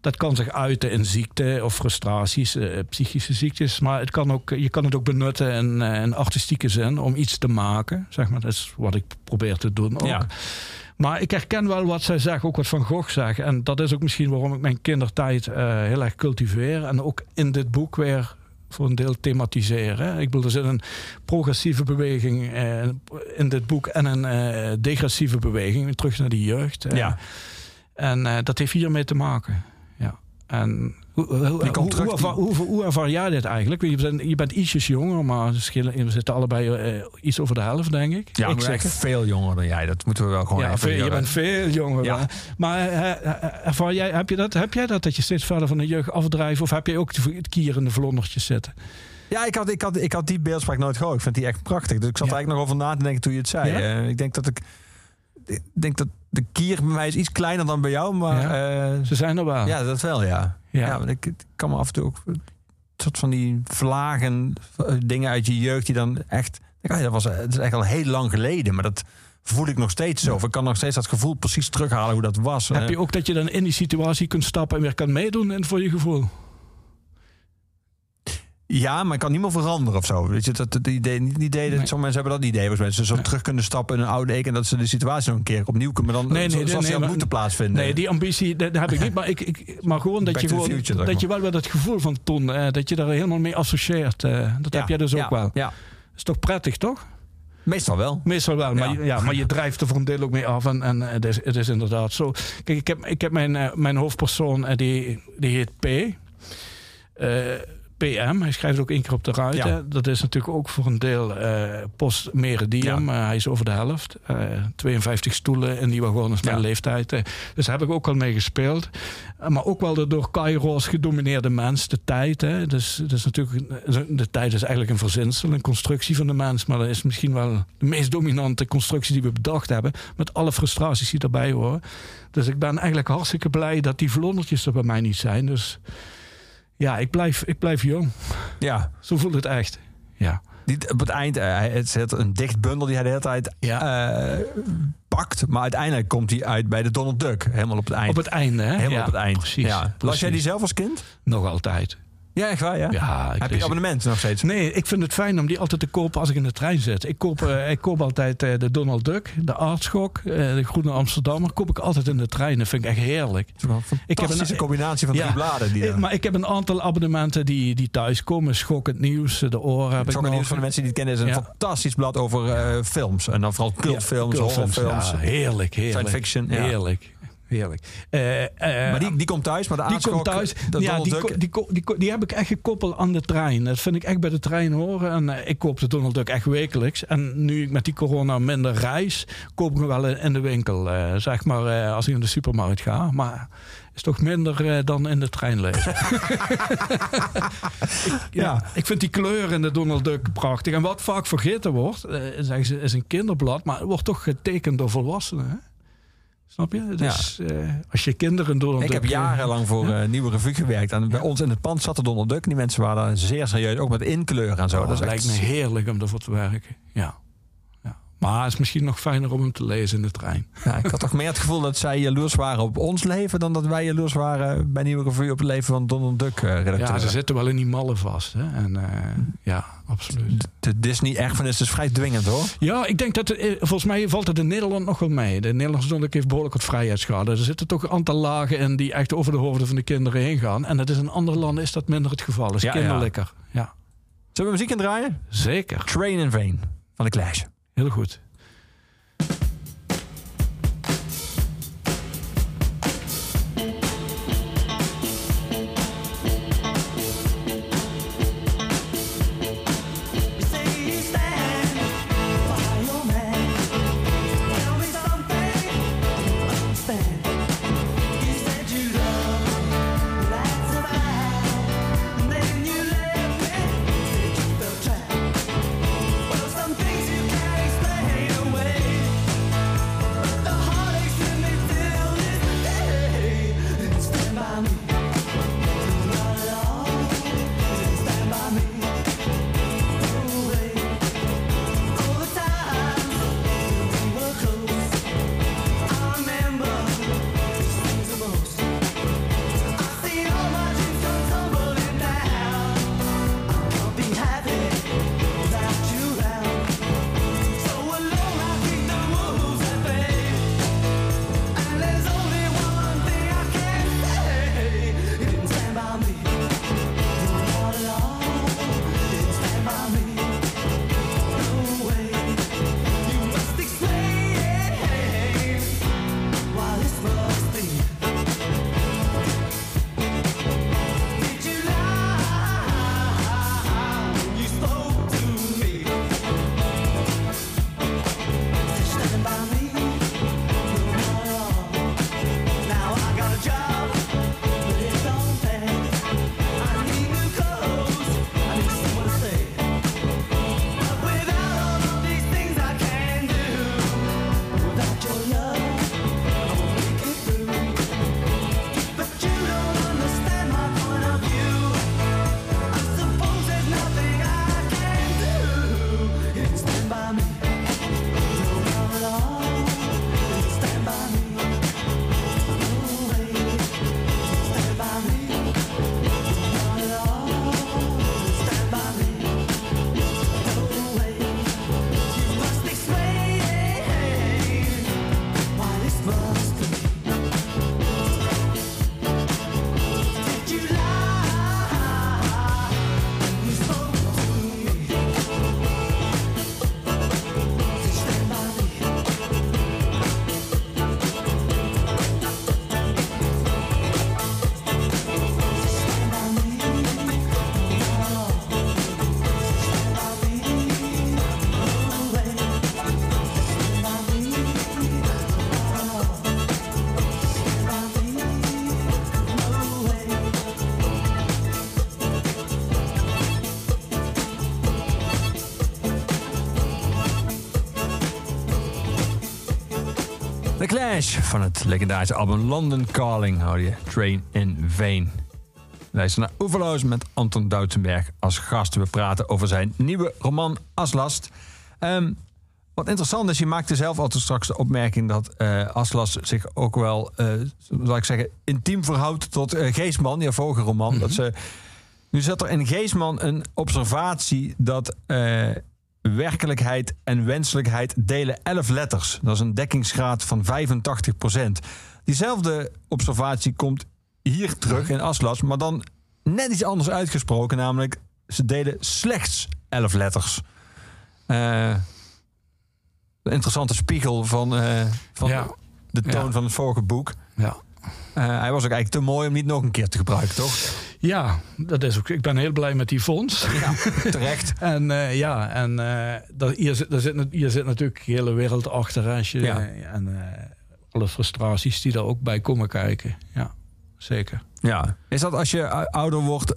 dat kan zich uiten in ziekte of frustraties, psychische ziektes. Maar het kan ook, je kan het ook benutten in, in artistieke zin om iets te maken. Zeg maar, dat is wat ik probeer te doen ook. Ja. Maar ik herken wel wat zij zeggen, ook wat Van Gogh zegt. En dat is ook misschien waarom ik mijn kindertijd heel erg cultiveer. En ook in dit boek weer voor een deel thematiseren. Ik bedoel, er zit een progressieve beweging eh, in dit boek en een eh, degressieve beweging. Terug naar die jeugd. Ja. En eh, dat heeft hiermee te maken. Ja. En hoe, hoe, hoe, Die komt terug, hoe, die- ervaar- hoe, hoe ervaar jij dit eigenlijk? Je bent, je bent ietsjes jonger, maar we schillen- we zitten allebei eh, iets over de helft, denk ik. Ja, ik zeg veel jonger dan jij. Dat moeten we wel gewoon ja, veel, je bent veel jonger. Ja. Maar eh, eh, ervaar jij, heb, je dat, heb jij dat, dat je steeds verder van de jeugd afdrijft? Of heb jij ook het kier in de vlondertjes zitten? Ja, ik had, ik, had, ik had die beeldspraak nooit gehoord. Ik vind die echt prachtig. Dus ik zat Ja. eigenlijk nog over na te denken toen je het zei. Ja? Ik denk dat ik... Ik denk dat de kier bij mij is iets kleiner dan bij jou, maar ja, Ze zijn er wel. ja dat wel, ja. Ja. Ja, ik, ik kan me af en toe ook een soort van die vlagen, eh, dingen uit je jeugd die dan echt... ah, dat was, het is echt al heel lang geleden, maar dat voel ik nog steeds zo. Ik kan nog steeds dat gevoel precies terughalen hoe dat was. Heb Eh, je ook dat je dan in die situatie kunt stappen en weer kan meedoen en voor je gevoel? Ja, maar ik kan niet meer veranderen of zo. Weet je, dat, dat idee, niet het idee dat Nee. sommige mensen hebben dat idee. mij. Ze zo Nee. terug kunnen stappen in een oude ik en dat ze de situatie nog een keer opnieuw kunnen. Dan Nee, nee, zoals die had moeten plaatsvinden. Nee, die ambitie dat, heb ik niet. Maar, ik, ik, maar gewoon dat je, gewoon, future, dat maar. je wel weer dat gevoel van toen, eh, dat je daar helemaal mee associeert. eh, dat Ja, heb jij dus ook ja, wel. Ja, is toch prettig, toch? meestal wel. Meestal wel, maar, Ja. je- ja, maar je drijft er voor een deel ook mee af. En, en eh, het, is, het is inderdaad zo. Kijk, ik heb, ik heb mijn, eh, mijn hoofdpersoon, eh, die, die heet P. PM, hij schrijft ook één keer op de ruiten. Ja. Dat is natuurlijk ook voor een deel eh post meridium. Eh, hij is over de helft. Eh, 52 stoelen in die wagon is mijn Ja. leeftijd. Eh, dus daar heb ik ook al mee gespeeld. Eh, maar ook wel de door Kairos gedomineerde mens, de tijd. Hè. Dus, dus natuurlijk, de tijd is eigenlijk een verzinsel, een constructie van de mens. Maar dat is misschien wel de meest dominante constructie die we bedacht hebben. Met alle frustraties die daarbij horen. Dus ik ben eigenlijk hartstikke blij dat die vlondertjes er bij mij niet zijn. Dus ja, ik blijf, ik blijf jong. Ja. Zo voelt het echt. Ja. Die, op het eind, eh, hij- het is een dicht bundel die hij de hele tijd eh, pakt. Maar uiteindelijk komt hij uit bij de Donald Duck. Helemaal op het eind. Op het einde, hè? Helemaal Ja, op het eind. Precies. Ja. Las jij die zelf als kind? Nog altijd. Ja, echt waar, ja? Heb je abonnement nog steeds? Nee, ik vind het fijn om die altijd te kopen als ik in de trein zit. Ik koop, eh, ik koop altijd eh, de Donald Duck, de Aardschok, eh, de Groene Amsterdammer. Koop ik altijd in de trein. Dat vind ik echt heerlijk. Het is wel een Ik heb een- combinatie van Ja. drie bladen. Die Ik- maar ik heb een aantal abonnementen die, die thuis komen. Schokkend nieuws, de oren heb Het ik is ook nog. nieuws van de mensen die het kennen. is een Ja. fantastisch blad over films. En dan vooral cultfilms, horrorfilms. Heerlijk, heerlijk. Science fiction, ja. Heerlijk, heerlijk. Eh, eh, maar die, die komt thuis, maar de die komt thuis. ja, die, Duck- die, die, die heb ik echt gekoppeld aan de trein. Dat vind ik echt bij de trein horen. En eh, ik koop de Donald Duck echt wekelijks. En nu ik met die corona minder reis, koop ik hem wel in de winkel. zeg maar als ik in de supermarkt ga. Maar is toch minder dan in de trein lezen. Ik- ja, ik vind die kleur in de Donald Duck prachtig. En wat vaak vergeten wordt, zeggen ze, is een kinderblad. Maar het wordt toch getekend door volwassenen. Hè? Snap je? Dus eh, als je kinderen Donald Ik Duck... heb jarenlang voor Ja. een nieuwe revue gewerkt. En bij ons in het pand zat de Donald Duck. Die mensen waren daar zeer serieus. Ook met inkleuren en zo. Oh, dat echt lijkt me heerlijk om ervoor te werken. Ja. Maar het is misschien nog fijner om hem te lezen in de trein. Ja, ik had toch meer het gevoel dat zij jaloers waren op ons leven... dan dat wij jaloers waren bij Nieuwe Revue op het leven van Donald Duck eh. Ja, ze zitten wel in die mallen vast. Hè? En, eh, ja, absoluut. De Disney erfenis is vrij dwingend hoor. Ja, ik denk dat het, eh, volgens mij valt het in Nederland nog wel mee. De Nederlandse Donald heeft behoorlijk wat vrijheidsschade. Er zitten toch een aantal lagen in die echt over de hoofden van de kinderen heen gaan. En dat is in andere landen is dat minder het geval. Dat is Ja, kinderlijker. Ja. Zullen we muziek in draaien? zeker. Train in Vain van de Clash. Heel goed. Van het legendarische album London Calling hoor je Train in Vain. Luister naar Oeverloos met Anton Doutsenberg als gast. We praten over zijn nieuwe roman Aslast. Ehm, wat interessant is, je maakte zelf altijd straks de opmerking dat eh Aslas zich ook wel, eh zal ik zeggen, intiem verhoudt tot eh, Geesman, je vorige roman. dat ze, nu zat er in Geesman een observatie dat werkelijkheid en wenselijkheid delen 11 letters. Dat is een dekkingsgraad van 85% Diezelfde observatie komt hier terug in Aslas, maar dan net iets anders uitgesproken, namelijk ze delen slechts 11 letters. Eh, een interessante spiegel van, eh, van Ja. de toon Ja. van het vorige boek. Ja. Eh, hij was ook eigenlijk te mooi om niet nog een keer te gebruiken, toch? Ja, dat is ook. Ik ben heel blij met die fonds. Ja, terecht. En eh, ja, en eh, dat, hier, zit, daar zit, hier zit natuurlijk de hele wereld achter. Als je, Ja. En eh, alle frustraties die daar ook bij komen kijken. Ja, zeker. Ja. Is dat als je ou- ouder wordt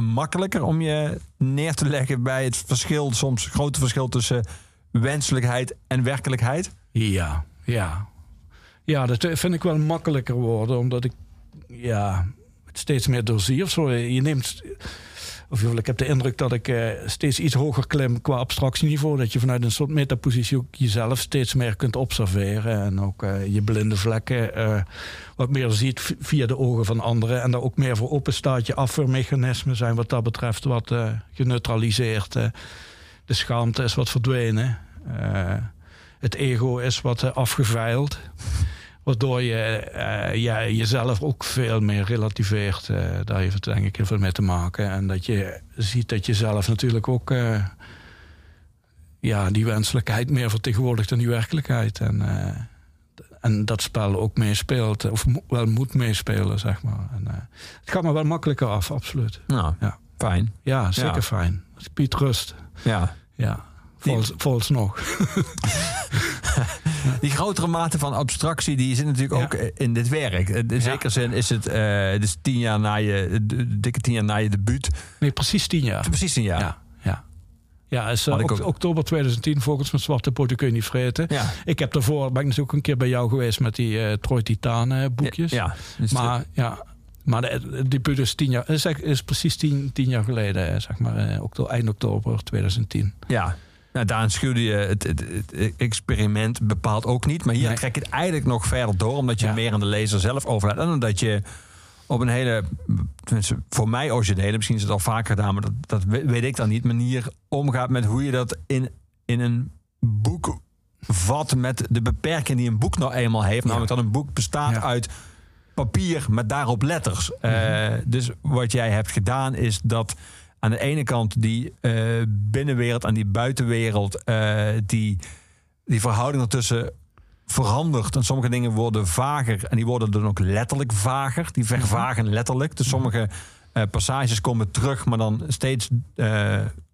makkelijker om je neer te leggen bij het verschil, soms grote verschil tussen wenselijkheid en werkelijkheid? Ja, ja. Ja, dat vind ik wel makkelijker worden, omdat ik ja, steeds meer of zo. Je neemt, of ik heb de indruk dat ik eh, steeds iets hoger klim qua abstractieniveau. Dat je vanuit een soort metapositie ook jezelf steeds meer kunt observeren. En ook eh, je blinde vlekken eh, wat meer ziet via de ogen van anderen. En daar ook meer voor open staat. Je afweermechanismen zijn wat dat betreft wat geneutraliseerd. de schaamte is wat verdwenen. Het ego is wat afgeveild. Waardoor je eh, ja, jezelf ook veel meer relativeert. Eh, daar heeft het denk ik heel veel mee te maken. En dat je ziet dat je zelf natuurlijk ook eh, ja, die wenselijkheid meer vertegenwoordigt dan die werkelijkheid. En, en dat spel ook meespeelt, of wel moet meespelen, zeg maar. En, het gaat me wel makkelijker af, absoluut. Nou, Ja. fijn. Ja, zeker Ja. fijn. Piet Rust, Ja. ja. Vols, vols nog. Die grotere mate van abstractie die zit natuurlijk Ja. ook in dit werk. In de zekere zin is het, het is tien jaar na je, de- dikke tien jaar na je debuut. Nee, precies tien jaar. Precies tien jaar. Ja, ja. Ja, is, eh, ook- oktober 2010 volgens mijn zwarte poten kun je niet vreten. Ja. Ik heb daarvoor, ben ik natuurlijk ook een keer bij jou geweest met die eh Troy Titaan eh, boekjes. Ja, dus Maar ja, maar de, debuut is, tien jaar, is, is precies tien, tien jaar geleden, zeg maar, eh, okto- eind oktober 2010. Ja. Nou, daarin schuwde je het, het, het experiment bepaald ook niet. Maar hier Nee. trek je het eigenlijk nog verder door. Omdat je Ja. meer aan de lezer zelf overlaat. En omdat je op een hele, voor mij originele, misschien is het al vaker gedaan, maar dat, dat we- weet ik dan niet, manier omgaat met hoe je dat in, in een boek vat met de beperking die een boek nou eenmaal heeft. Namelijk dat een boek bestaat Ja. uit papier met daarop letters. Eh, dus wat jij hebt gedaan is dat aan de ene kant die eh, binnenwereld en die buitenwereld, eh, die, die verhouding ertussen verandert. En sommige dingen worden vager en die worden dan ook letterlijk vager. Die vervagen letterlijk. Dus sommige eh, passages komen terug, maar dan steeds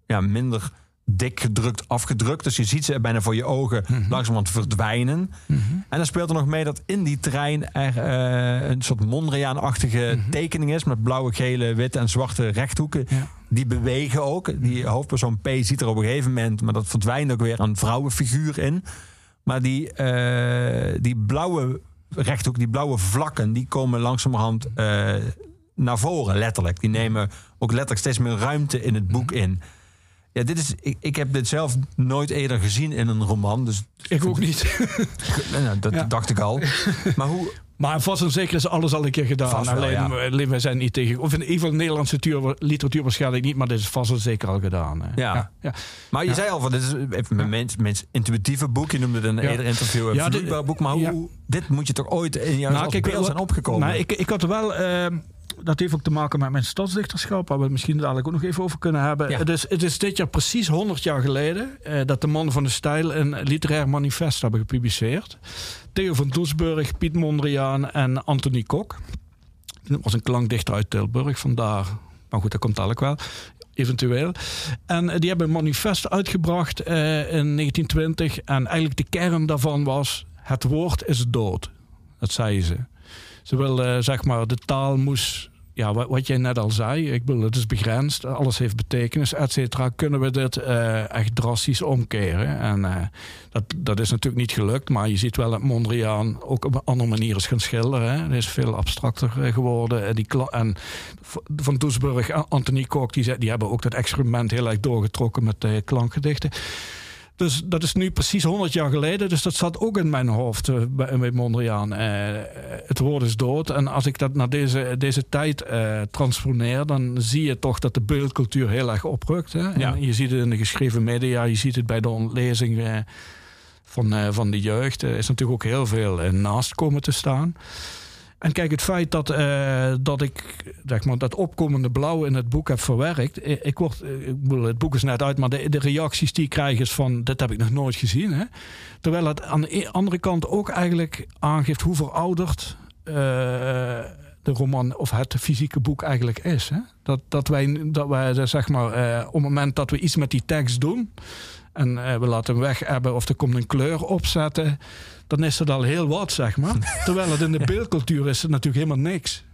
ja, minder dik gedrukt, afgedrukt. Dus je ziet ze bijna voor je ogen langzamerhand verdwijnen. En dan speelt er nog mee dat in die trein er eh, een soort Mondriaan-achtige tekening is... met blauwe, gele, witte en zwarte rechthoeken. Ja. Die bewegen ook. Die hoofdpersoon P ziet er op een gegeven moment... maar dat verdwijnt ook weer een vrouwenfiguur in. Maar die, eh, die blauwe rechthoek, die blauwe vlakken... die komen langzamerhand eh, naar voren, letterlijk. Die nemen ook letterlijk steeds meer ruimte in het boek in... Ja, dit is, ik, ik heb dit zelf nooit eerder gezien in een roman. Dus Ik ook niet. nou, dat Ja. dacht ik al. Maar hoe, Maar vast en zeker is alles al een keer gedaan. Vast wel, alleen, ja. alleen wij zijn niet tegen. Of in ieder geval Nederlandse literatuur, literatuur waarschijnlijk niet, maar dit is vast en zeker al gedaan. hè. Ja. ja, ja. Maar je Ja. zei al van dit is even mijn mens, mens intuïtieve boek. Je noemde het in een eerder interview een Ja, dit- boek. Maar hoe, dit moet je toch ooit in jouw Nou, kijk, beeld wat- zijn opgekomen? Nou, ik, ik had er wel. ehm, dat heeft ook te maken met mijn stadsdichterschap, waar we het misschien dadelijk ook nog even over kunnen hebben. Ja. Het, is, het is dit jaar precies 100 jaar geleden eh, dat de mannen van de stijl een literair manifest hebben gepubliceerd. Theo van Doesburg, Piet Mondriaan en Anthony Kok. Dat was een klankdichter uit Tilburg, vandaar. Maar goed, dat komt dadelijk wel. Eventueel. En eh, die hebben een manifest uitgebracht eh, in 1920. En eigenlijk de kern daarvan was: het woord is dood. Dat zeiden ze. Ze wilden, zeg maar, de taal moest, ja, wat, wat jij net al zei, ik bedoel, het is begrensd, alles heeft betekenis, et cetera. Kunnen we dit eh, echt drastisch omkeren? En eh, dat, dat is natuurlijk niet gelukt, maar je ziet wel dat Mondriaan ook op een andere manier is gaan schilderen. Hè. Het is veel abstracter eh, geworden. En, die en Van Doesburg, Anthony Kok, die, die hebben ook dat experiment heel erg doorgetrokken met klankgedichten. Dus dat is nu precies 100 jaar geleden. Dus dat zat ook in mijn hoofd eh, bij, bij Mondriaan. Eh, het woord is dood. En als ik dat naar deze, deze tijd eh, transponeer... dan zie je toch dat de beeldcultuur heel erg oprukt. Hè? Ja. En je ziet het in de geschreven media. Je ziet het bij de ontlezing van, van de jeugd. Er is natuurlijk ook heel veel naast komen te staan. En kijk, het feit dat, eh, dat ik zeg maar, dat opkomende blauw in het boek heb verwerkt. eh, Ik word, eh, ik bedoel, het boek is net uit, maar de, reacties die ik krijg is van: dit heb ik nog nooit gezien. Hè? Terwijl het aan de e- andere kant ook eigenlijk aangeeft hoe verouderd de roman of het fysieke boek eigenlijk is. Hè? Dat, dat wij, dat wij zeg maar, op het moment dat we iets met die tekst doen. En we laten hem weg hebben of er komt een kleur opzetten. Dan is het al heel wat, zeg maar. Terwijl het in de beeldcultuur is het natuurlijk helemaal niks.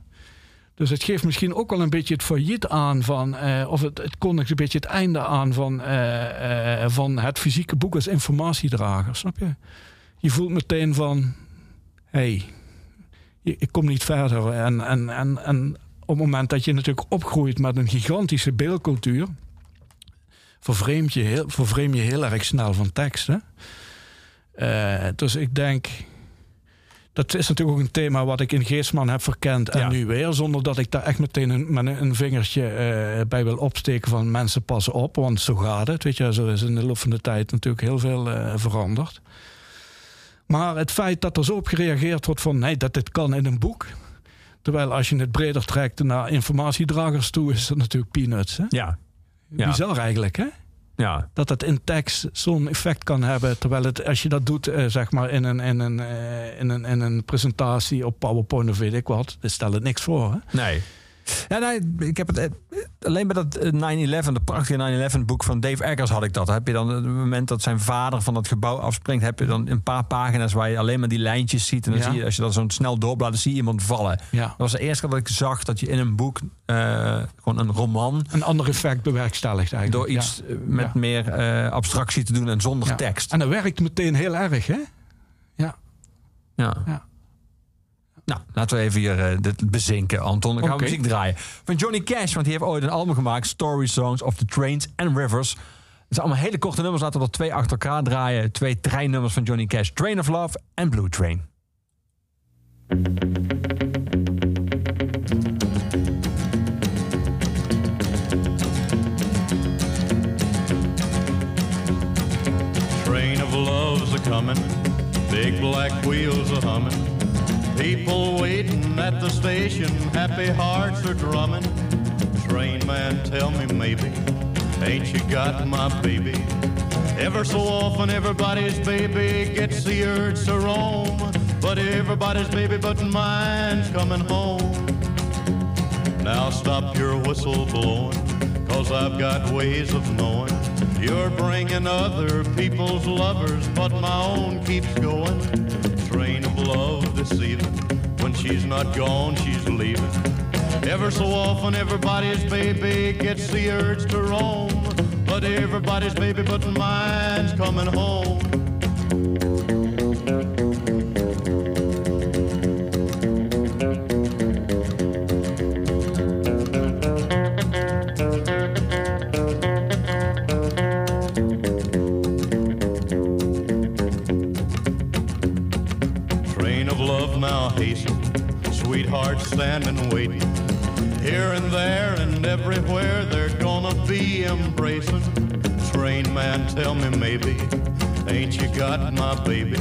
Dus het geeft misschien ook wel een beetje het failliet aan van, eh, of het, het kondigt een beetje het einde aan van, eh, eh, van het fysieke boek als informatiedrager, snap je? Je voelt meteen van, hé, hey, ik kom niet verder. En, en, en, en op het moment dat je natuurlijk opgroeit met een gigantische beeldcultuur, vervreemd je heel, vervreemd je heel erg snel van teksten. Eh, dus ik denk. Dat is natuurlijk ook een thema wat ik in Geestman heb verkend en Ja. nu weer. Zonder dat ik daar echt meteen een, met een, een vingertje eh, bij wil opsteken van mensen passen op. Want zo gaat het. Weet je, zo is in de loop van de tijd natuurlijk heel veel eh, veranderd. Maar het feit dat er zo op gereageerd wordt van nee, dat dit kan in een boek. Terwijl als je het breder trekt naar informatiedragers toe, is dat natuurlijk peanuts. Hè? Ja. Ja. Bizar eigenlijk, hè? Ja. Dat het in tekst zo'n effect kan hebben. Terwijl het, als je dat doet, eh, zeg maar, in een, in, een, eh, in, een, in een presentatie op PowerPoint of weet ik wat, dan stel het niks voor. Hè? Nee. Ja, nee, ik heb het eh, alleen bij dat eh, 9-11, de prachtige 9-11 boek van Dave Eggers had ik dat. Heb je dan het moment dat zijn vader van dat gebouw afspringt, heb je dan een paar pagina's waar je alleen maar die lijntjes ziet. En dan Ja. zie je, als je dat zo snel doorbladert, zie je iemand vallen. Ja. Dat was de eerste keer dat ik zag dat je in een boek, eh, gewoon een roman, Een ander effect bewerkstelligt eigenlijk. door iets Ja. eh, met meer eh, abstractie te doen en zonder tekst. En dat werkt meteen heel erg, hè? Ja. Ja. Nou, laten we even hier eh, dit bezinken, Anton. We Oké. muziek draaien. Van Johnny Cash, want die heeft ooit een album gemaakt. Story Songs of the Trains and Rivers. Het zijn allemaal hele korte nummers. Laten we er twee achter elkaar draaien. Twee treinnummers van Johnny Cash. Train of Love en Blue Train. Train of love's a comin', big black wheels a hummin'. People waiting at the station, happy hearts are drumming. Train man, tell me maybe, ain't you got my baby? Ever so often, everybody's baby gets the urge to roam, but everybody's baby but mine's coming home. Now stop your whistle blowing, cause I've got ways of knowing. You're bringing other people's lovers, but my own keeps going. Train of love deceiving, when she's not gone, she's leaving. Ever so often, everybody's baby gets the urge to roam, but everybody's baby but mine's coming home. Sweetheart standing waiting. Here and there and everywhere they're gonna be embracing. Train man, tell me maybe, ain't you got my baby?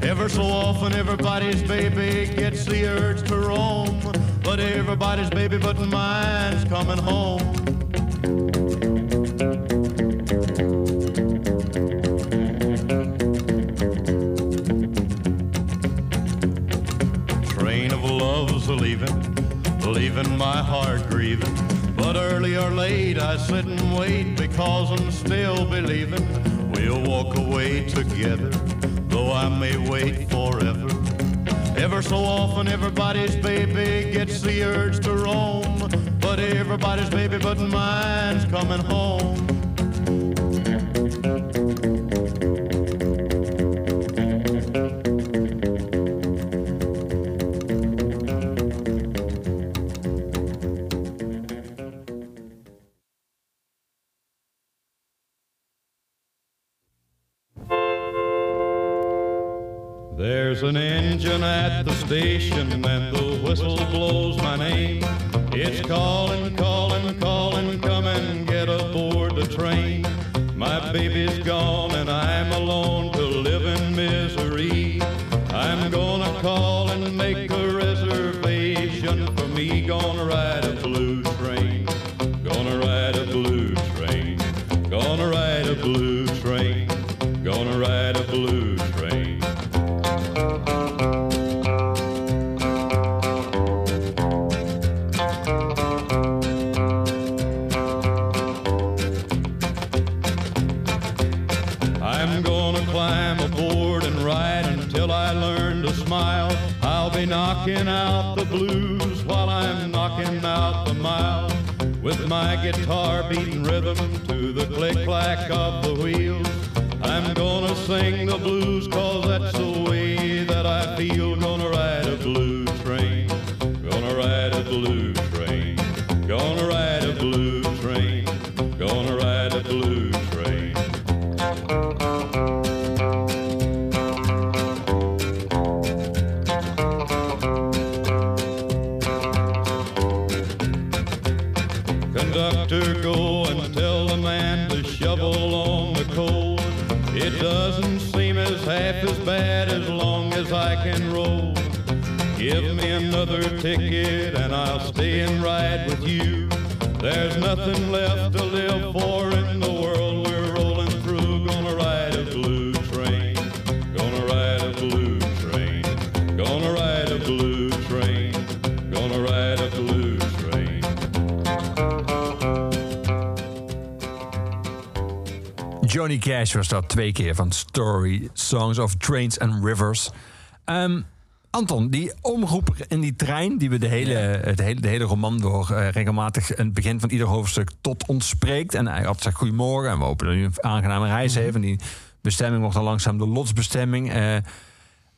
Ever so often everybody's baby gets the urge to roam, but everybody's baby but mine's coming home. Sit and wait because I'm still believing we'll walk away together, though I may wait forever. Ever so often everybody's baby gets the urge to roam, but everybody's baby out the blues while I'm knocking out the miles. With my guitar beating rhythm to the click clack of the wheels. I'm gonna sing the blues cause that's the way that I feel. Doesn't seem as half as bad as long as I can roll. Give me another ticket and I'll stay and ride with you. There's nothing left to live for in the Johnny Cash was dat twee keer van Story, Songs of Trains and Rivers. Ehm, Anton, die omroeper in die trein, die we de hele, het hele, de hele roman door eh, regelmatig aan het begin van ieder hoofdstuk tot ons spreekt. En hij altijd zegt goedemorgen en we hopen dat u een aangename reis heeft. En die bestemming wordt dan langzaam de lotsbestemming. Eh,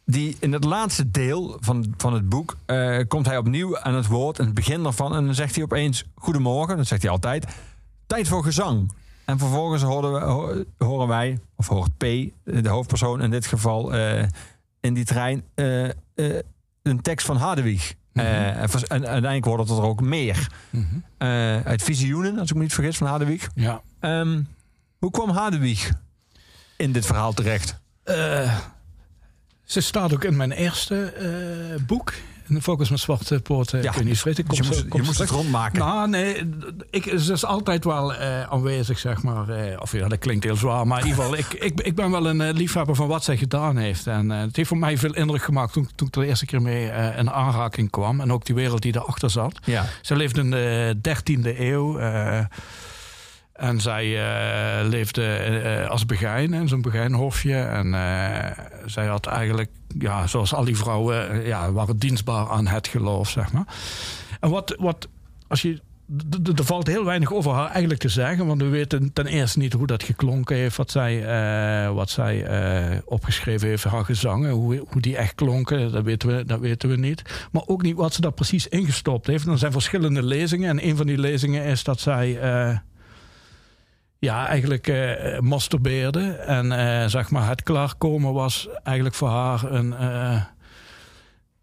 die in het laatste deel van, van het boek eh, komt hij opnieuw aan het woord. En het begin daarvan. En dan zegt hij opeens goedemorgen. Dat zegt hij altijd. Tijd voor gezang. En vervolgens horen, we, ho- horen wij, of hoort P, de hoofdpersoon in dit geval, eh, in die trein, eh, eh, een tekst van Hadewig. Eh, en, uiteindelijk wordt het er ook meer. Eh, uit Visioenen, als ik me niet vergis, van Hadewig. Ja. Ehm, hoe kwam Hadewig in dit verhaal terecht? Eh, ze staat ook in mijn eerste eh, boek. Focus met Zwarte Poorten. Ja, ik weet niet, Dus je moest, je moest het rondmaken. Nou, nee, ik, ze is altijd wel eh, aanwezig, zeg maar. Eh, of ja, dat klinkt heel zwaar, maar in ieder geval, ik, ik, ik ben wel een eh, liefhebber van wat zij gedaan heeft. En het heeft voor mij veel indruk gemaakt toen, toen ik er de eerste keer mee in aanraking kwam. En ook die wereld die erachter zat. ja. Ze leefde in de 13e eeuw. En zij eh, leefde eh, als begijn in zo'n begijnhofje. En eh, zij had eigenlijk, ja, zoals al die vrouwen, ja, waren dienstbaar aan het geloof, zeg maar. En wat, wat als je. Er valt heel weinig over haar eigenlijk te zeggen. Want we weten ten eerste niet hoe dat geklonken heeft. Wat zij, wat zij opgeschreven heeft, haar gezangen. Hoe, hoe die echt klonken, dat weten, we, dat weten we niet. Maar ook niet wat ze daar precies ingestopt heeft. Er zijn verschillende lezingen. En een van die lezingen is dat zij... ja, eigenlijk eh masturbeerde. En eh, zeg maar, het klaarkomen was eigenlijk voor haar een, eh,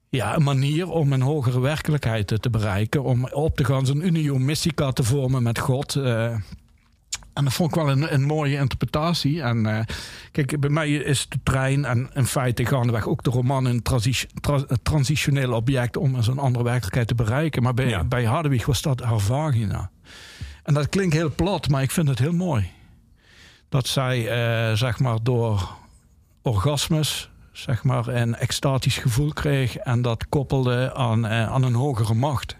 ja, een manier om een hogere werkelijkheid te, te bereiken. Om op te gaan, zo'n unio mystica te vormen met God. en dat vond ik wel een, een mooie interpretatie. En kijk, bij mij is de trein en in feite gaandeweg ook de roman een transi- tra- transitioneel object om zo'n andere werkelijkheid te bereiken. Maar bij, Ja. bij Hadewig was dat haar vagina. En dat klinkt heel plat, maar ik vind het heel mooi. Dat zij, eh, zeg maar, door orgasmes, zeg maar, een extatisch gevoel kreeg. En dat koppelde aan, eh, aan een hogere macht.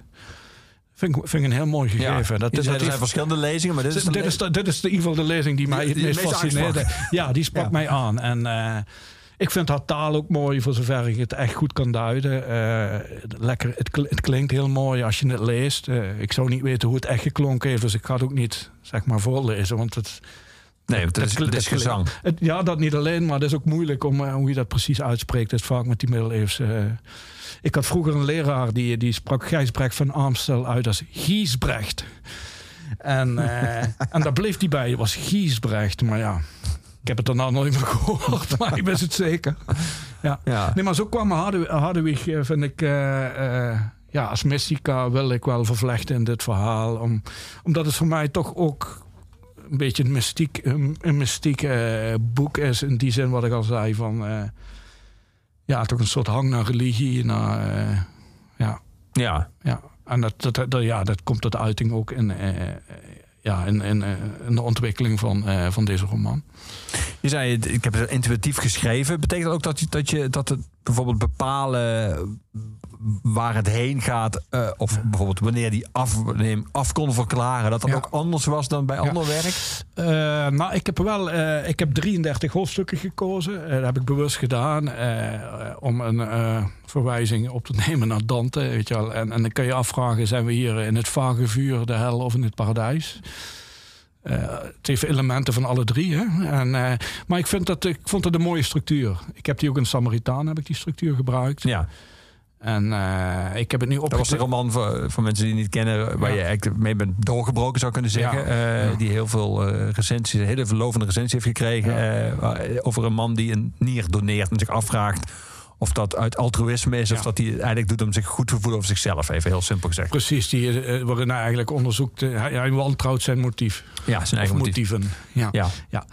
Vind ik, vind ik een heel mooi gegeven. dat, dat er zijn verschillende lezingen, maar dit is, de dit, is de, dit is de, in ieder geval de lezing die mij het meest fascineerde. Ja, die sprak Ja. mij aan. En eh, ik vind haar taal ook mooi, voor zover ik het echt goed kan duiden. Eh, lekker, het, kl- het klinkt heel mooi als je het leest. Eh, ik zou niet weten hoe het echt geklonken heeft, dus ik ga het ook niet zeg maar voorlezen. Want het, nee, het is, het is gezang. het- ja, dat niet alleen, maar het is ook moeilijk om eh, hoe je dat precies uitspreekt. Het is vaak met die middeleeuwse. ik had vroeger een leraar die, die sprak Gijsbrecht van Amstel uit als Giesbrecht. En, en daar bleef hij bij, het was Giesbrecht. Maar ja, ik heb het daarna nooit meer gehoord, maar ik wist het zeker. Ja. Ja. Nee, maar zo kwam Harde- Hardewig, eh, vind ik... eh, eh, ja, als mystica wil ik wel vervlechten in dit verhaal. Om, omdat het voor mij toch ook een beetje een mystiek, een, een mystiek boek is. In die zin wat ik al zei van... ja, toch een soort hang naar religie. Naar, ja, Ja. ja. En dat, dat, dat- ja, dat komt tot uiting ook in, ja, in, in, de ontwikkeling van, eh, van deze roman. Je zei, ik heb het intuïtief geschreven. Betekent dat ook dat je, dat je dat het bijvoorbeeld bepalen waar het heen gaat, eh, of bijvoorbeeld wanneer die af, af kon verklaren, dat dat Ja. ook anders was dan bij Ja. ander werk? Eh, nou, ik heb wel eh, ik heb 33 hoofdstukken gekozen. Dat heb ik bewust gedaan om een verwijzing op te nemen naar Dante. Weet je wel. En, en dan kun je afvragen: zijn we hier in het vage vuur, de hel of in het paradijs? Eh, het heeft elementen van alle drie. Hè? En, eh, maar ik, vind dat, ik vond het een mooie structuur. Ik heb die ook in Samaritaan heb ik die structuur gebruikt. Ja, En eh, ik heb het nu dat was opgezet. roman voor, voor mensen die het niet kennen, waar Ja. je eigenlijk mee bent doorgebroken zou kunnen zeggen. Ja. Ja. Die heel veel eh, recensies, hele verlovende recensie heeft gekregen over een man die een nier doneert en zich afvraagt of dat uit altruïsme is, of Ja. dat hij eigenlijk doet om zich goed te voelen over zichzelf. Even heel simpel gezegd. Precies, die, eh, waarin hij eigenlijk onderzoekt. eh, hij, hij wantrouwt zijn motief. Ja, zijn eigen motief. motieven. Ja. Ja.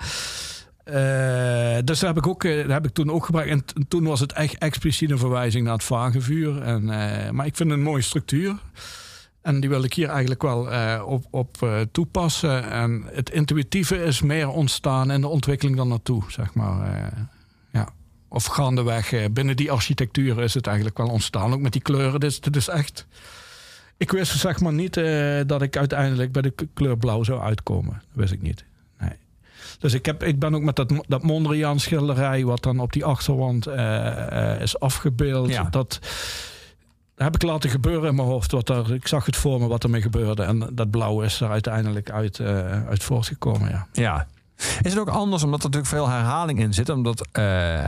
Eh, dus daar heb ik, ook, daar heb ik toen ook gebruikt. En toen was het echt expliciet een verwijzing naar het vagevuur. En, maar ik vind het een mooie structuur. En die wil ik hier eigenlijk wel op, op toepassen. En het intuïtieve is meer ontstaan in de ontwikkeling dan naartoe, zeg maar. Ja. Of gaandeweg, eh, binnen die architectuur is het eigenlijk wel ontstaan. Ook met die kleuren. Dit is, dit is echt... Ik wist zeg maar niet eh, dat ik uiteindelijk bij de kleur blauw zou uitkomen. Dat wist ik niet. Nee. Dus ik, heb, ik ben ook met dat, dat Mondriaan schilderij... wat dan op die achterwand eh, is afgebeeld. Ja. Dat, dat heb ik laten gebeuren in mijn hoofd. Wat er, ik zag het voor me wat ermee gebeurde. En dat blauw is er uiteindelijk uit, uit voortgekomen. Ja. Ja. Is het ook anders omdat er natuurlijk veel herhaling in zit? Omdat eh,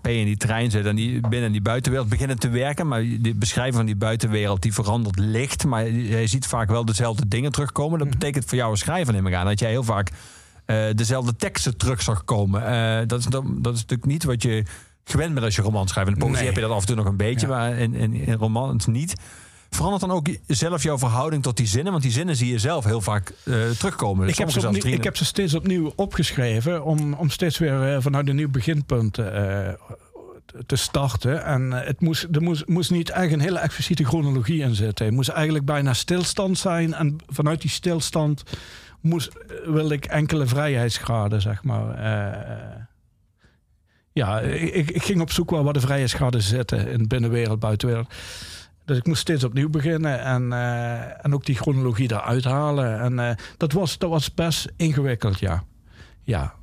P in die trein zit en die binnen die buitenwereld beginnen te werken. Maar die beschrijving van die buitenwereld die verandert licht. Maar je ziet vaak wel dezelfde dingen terugkomen. Dat betekent voor jou als schrijver neem ik aan dat jij heel vaak eh, dezelfde teksten terug zag komen. Dat, is, dat, dat is natuurlijk niet wat je gewend bent als je roman schrijft. In de poëzie Nee. heb je dat af en toe nog een beetje, Ja. maar in, in, in romans niet. Verandert dan ook zelf jouw verhouding tot die zinnen? Want die zinnen zie je zelf heel vaak eh, terugkomen. Ik heb, ze opnieuw- ik heb ze steeds opnieuw opgeschreven om, om steeds weer eh, vanuit een nieuw beginpunt eh, te starten. En het moest, er moest, moest niet echt een hele expliciete chronologie in zitten. Het moest eigenlijk bijna stilstand zijn. En vanuit die stilstand moest, wilde ik enkele vrijheidsgraden, zeg maar. ja, ik, ik ging op zoek waar waar de vrijheidsgraden zitten in binnenwereld, buitenwereld. Dus ik moest steeds opnieuw beginnen en, eh, en ook die chronologie eruit halen. En eh, dat, was, dat was best ingewikkeld, ja. Ja,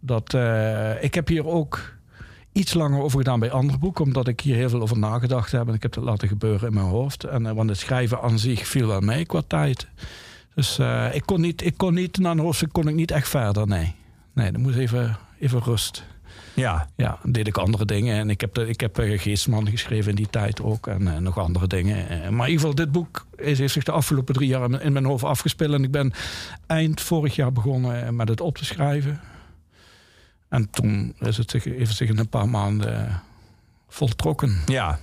dat, eh, ik heb hier ook iets langer over gedaan bij andere boeken, omdat ik hier heel veel over nagedacht heb en ik heb dat laten gebeuren in mijn hoofd. En, want het schrijven aan zich viel wel mee qua tijd. Dus ik, kon niet, ik kon niet, na een hoofdstuk kon ik niet echt verder, nee. Nee, dat moest even, even rust. Ja, Ja, dan deed ik andere dingen. En ik heb, de, ik heb eh, Geestman geschreven in die tijd ook. En eh, nog andere dingen. Eh, maar in ieder geval, dit boek is, heeft zich de afgelopen drie jaar in mijn- in mijn hoofd afgespeeld. En ik ben eind vorig jaar begonnen met het op te schrijven. En toen is het zich, heeft het zich in een paar maanden voltrokken. ja.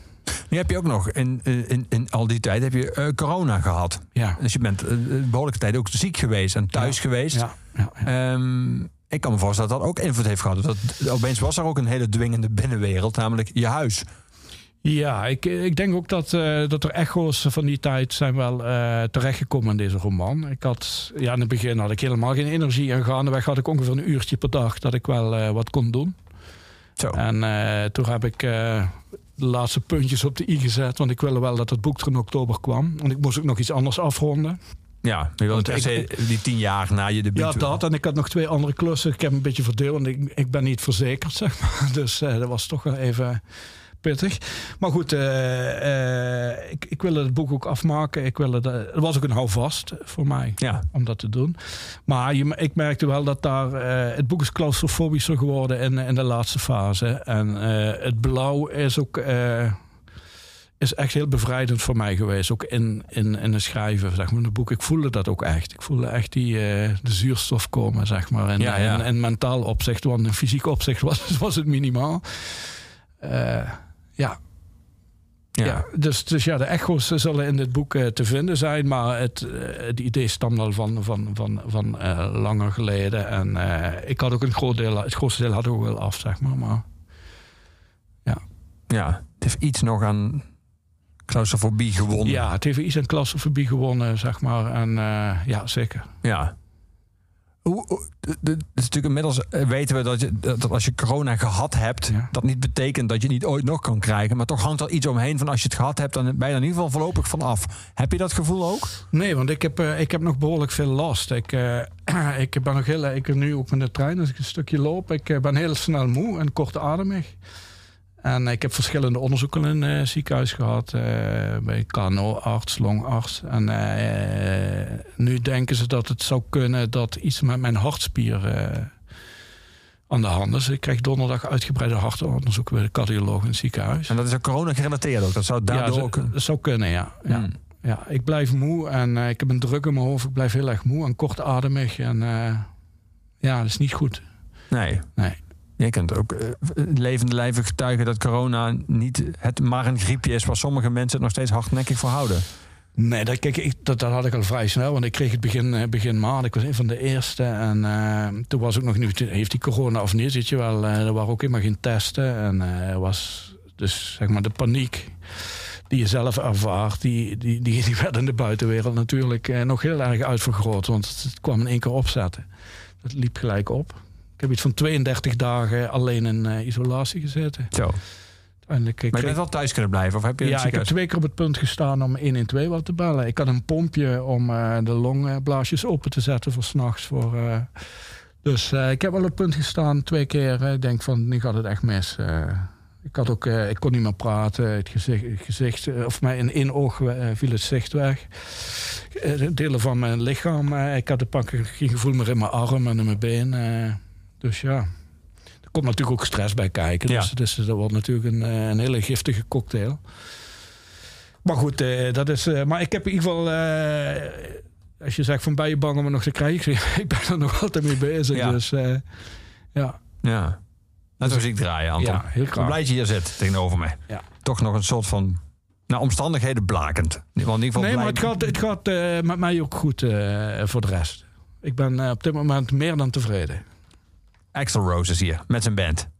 Nu heb je ook nog in, in, in al die tijd heb je corona gehad. Ja. Dus je bent een behoorlijke tijd ook ziek geweest en thuis Ja. geweest. Ja, ja, ja. Ehm, ik kan me voorstellen dat dat ook invloed heeft gehad. Dat, opeens was er ook een hele dwingende binnenwereld, namelijk je huis. Ja, ik, ik denk ook dat, eh, dat er echo's van die tijd zijn wel eh, terechtgekomen in deze roman. Ik had, ja, in het begin had ik helemaal geen energie en gaandeweg had ik ongeveer een uurtje per dag dat ik wel eh, wat kon doen. Zo. En toen heb ik de laatste puntjes op de i gezet, want ik wilde wel dat het boek er in oktober kwam. Want ik moest ook nog iets anders afronden. Ja, je die tien jaar na je debuut. Ja, dat. En ik had nog twee andere klussen. Ik heb een beetje verdeeld, want ik, ik ben niet verzekerd, zeg maar. Dus eh, dat was toch wel even pittig. Maar goed, eh, eh, ik, ik wilde het boek ook afmaken. Ik wilde dat, het was ook een houvast voor mij Ja, om dat te doen. Maar je, ik merkte wel dat daar... het boek is claustrofobischer geworden in, in de laatste fase. En het blauw is ook... is echt heel bevrijdend voor mij geweest. Ook in, in, in het schrijven zeg maar, in het boek. Ik voelde dat ook echt. Ik voelde echt die, eh, de zuurstof komen, zeg maar. En, Ja, ja. En, en mentaal opzicht, want in fysiek opzicht was, was het minimaal. Eh, ja, ja. ja, dus, dus ja, de echo's zullen in dit boek eh, te vinden zijn. Maar het, het idee stamt al van, van, van, van langer geleden. En ik had ook een groot deel, het grootste deel had ik ook wel af, zeg maar. maar ja. Het heeft iets nog aan claustrofobie gewonnen. ja, het heeft iets aan klassefobie gewonnen, zeg maar. En eh, ja, zeker. Ja. Hoe, hoe- de- de- het is natuurlijk inmiddels eh, weten we dat, je, dat als je corona gehad hebt, Ja. dat niet betekent dat je het niet ooit nog kan krijgen. Maar toch hangt er iets omheen van als je het gehad hebt, dan ben je er in ieder geval voorlopig van af. Heb je dat gevoel ook? Nee, want ik heb, eh, ik heb nog behoorlijk veel last. Ik, ik ben nog heel, ik nu ook met de trein, als ik een stukje loop, ik ben heel snel moe en kortademig. En ik heb verschillende onderzoeken in het ziekenhuis gehad. eh, bij KNO-arts, longarts. En eh, nu denken ze dat het zou kunnen dat iets met mijn hartspier eh, aan de hand is. Ik krijg donderdag uitgebreide hartonderzoeken bij de cardioloog in het ziekenhuis. En dat is ook corona gerelateerd ook. Dat zou daardoor ja, ook... dat zou kunnen, ja. ja. Hmm. Ja, ik blijf moe en eh, ik heb een druk in mijn hoofd. Ik blijf heel erg moe en kortademig. En eh, ja, dat is niet goed. Nee. Nee. Je kunt ook eh, levende lijven getuigen dat corona niet het maar een griepje is waar sommige mensen het nog steeds hardnekkig voor houden. Nee, dat, kijk, ik, dat, dat had ik al vrij snel. Want ik kreeg het begin, eh, begin maart. Ik was een van de eerste. En eh, toen was ook nog niet... Heeft die corona of niet, weet je wel. er waren ook helemaal geen testen. En er was dus, zeg maar, de paniek die je zelf ervaart... die, die, die, werd in de buitenwereld natuurlijk eh, nog heel erg uitvergroot. Want het kwam in één keer opzetten. Dat liep gelijk op. Ik heb iets van 32 dagen alleen in eh, isolatie gezeten. Zo. Uiteindelijk, Maar je kreeg- bent wel thuis kunnen blijven? Of heb je ja, ik heb twee keer op het punt gestaan om 112 wat te bellen. Ik had een pompje om eh, de longblaasjes open te zetten voor s'nachts. Voor, eh, dus ik heb wel op het punt gestaan twee keer. Ik denk van, nu gaat het echt mis. Ik, had ook, ik kon niet meer praten. Het gezicht, het gezicht of mij in één oog viel het zicht weg. De delen van mijn lichaam. ik had een pak geen gevoel meer in mijn arm en in mijn been. Dus ja. Er komt natuurlijk ook stress bij kijken. Ja. Dus, dus dat wordt natuurlijk een, eh, een hele giftige cocktail. Maar goed, eh, dat is. eh, maar ik heb in ieder geval. als je zegt van ben je bang om het nog te krijgen? Ik ben er nog altijd mee bezig. Ja. Dus ja, Ja. Laten we muziek draaien, Anton. ja, heel Ik graag. blij dat je hier zit tegenover me. Ja. Toch nog een soort van nou, omstandigheden blakend. Want in ieder geval Nee, maar het gaat, het gaat met mij ook goed voor de rest. Ik ben op dit moment meer dan tevreden. Axel Rose is hier met zijn band.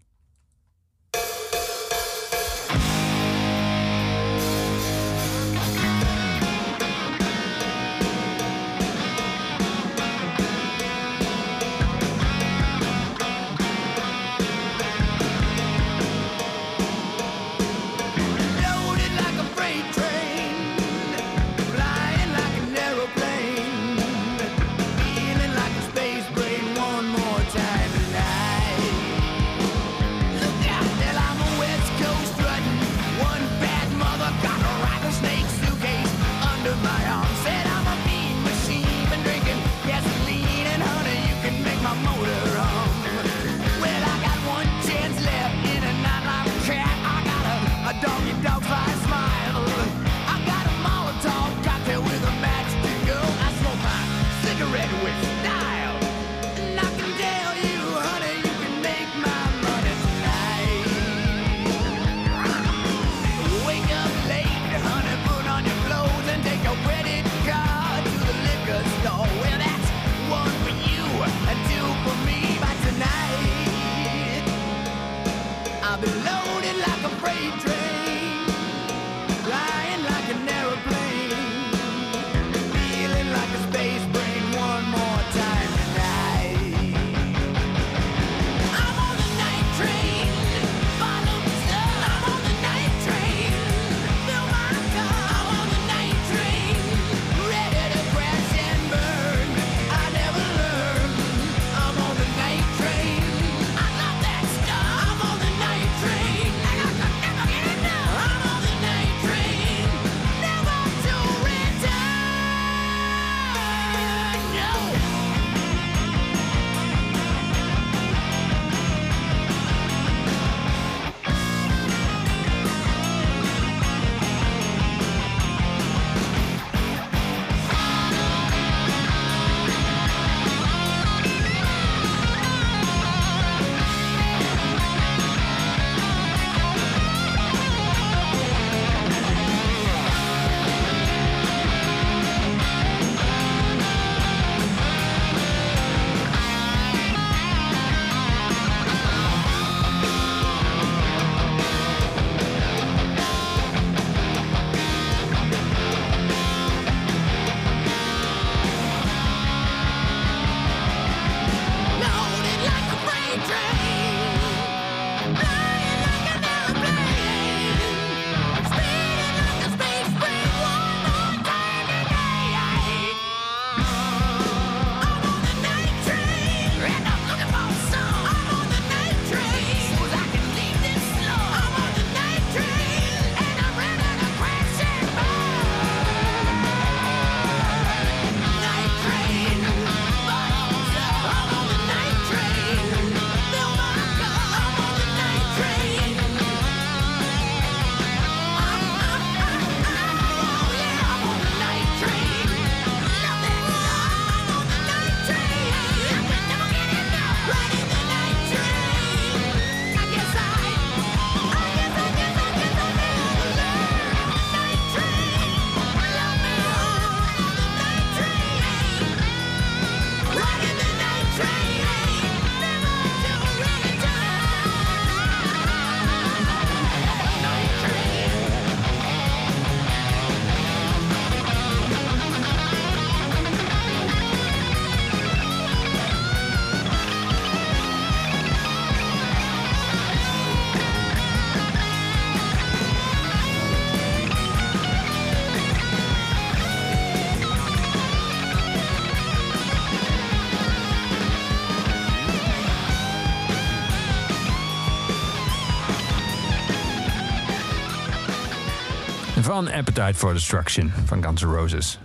Appetite for Destruction van Guns N' Roses.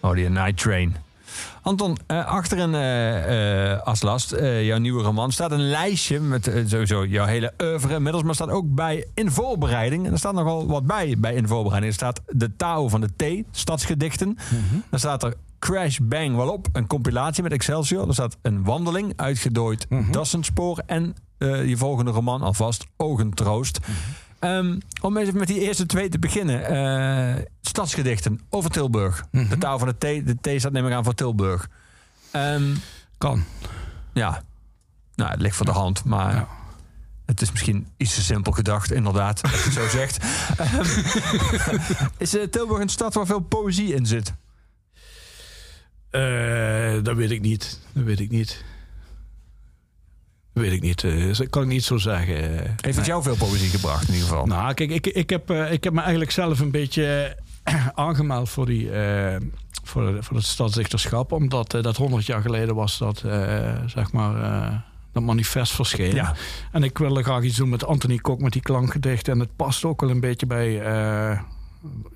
Oh, die Night Train. Anton, eh, achter een eh, eh, Aslast, jouw nieuwe roman, staat een lijstje met sowieso jouw hele oeuvre inmiddels, maar staat ook bij in voorbereiding. En er staat nogal wat bij bij in voorbereiding. Er staat de Tao van de T, stadsgedichten. Dan staat er Crash Bang wel op, een compilatie met Excelsior. Er staat een wandeling, uitgedooid Dassenspoor en je volgende roman alvast Ogentroost. Ehm, om even met die eerste twee te beginnen. Eh, stadsgedichten over Tilburg. De taal van de T. De T staat neem ik aan voor Tilburg. Ehm, Kan. ja, nou, het ligt voor de hand, maar Ja. het is misschien iets te simpel gedacht, inderdaad, als je het zo zegt. Ehm, is eh, Tilburg een stad waar veel poëzie in zit? Eh, dat weet ik niet. Dat weet ik niet. Weet ik niet. Eh, dat kan ik niet zo zeggen. Eh, Heeft het jou veel poëzie gebracht in ieder geval? Nou, kijk, ik, ik, heb, eh, ik heb me eigenlijk zelf een beetje eh, aangemeld voor, die, eh, voor, voor het stadsdichterschap. Omdat eh, dat 100 jaar geleden was dat, eh, zeg maar, eh, dat manifest verscheen. Ja. En ik wilde graag iets doen met Anthony Kok, met die klankgedichten. En het past ook wel een beetje bij, eh,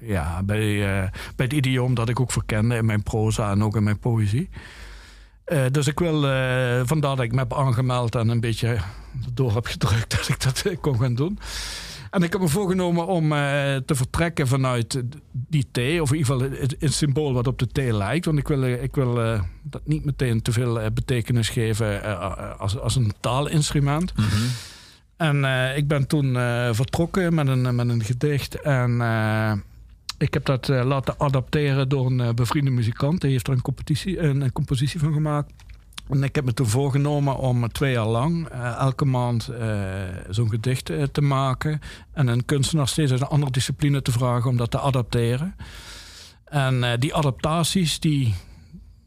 ja, bij, eh, bij het idioom dat ik ook verkende in mijn proza en ook in mijn poëzie. Eh, dus ik wil, eh, vandaar dat ik me heb aangemeld en een beetje door heb gedrukt dat ik dat eh, kon gaan doen. En ik heb me voorgenomen om te vertrekken vanuit die T, of in ieder geval het, het symbool wat op de T lijkt. Want ik wil, ik wil dat niet meteen te veel betekenis geven als, als een taalinstrument. En eh, ik ben toen vertrokken met een, met een gedicht. En ik heb dat eh, laten adapteren door een eh, bevriende muzikant. Die heeft er een, compositie van gemaakt. En ik heb me toen voorgenomen om twee jaar lang eh, elke maand zo'n gedicht te maken. En een kunstenaar steeds uit een andere discipline te vragen om dat te adapteren. En die adaptaties, die,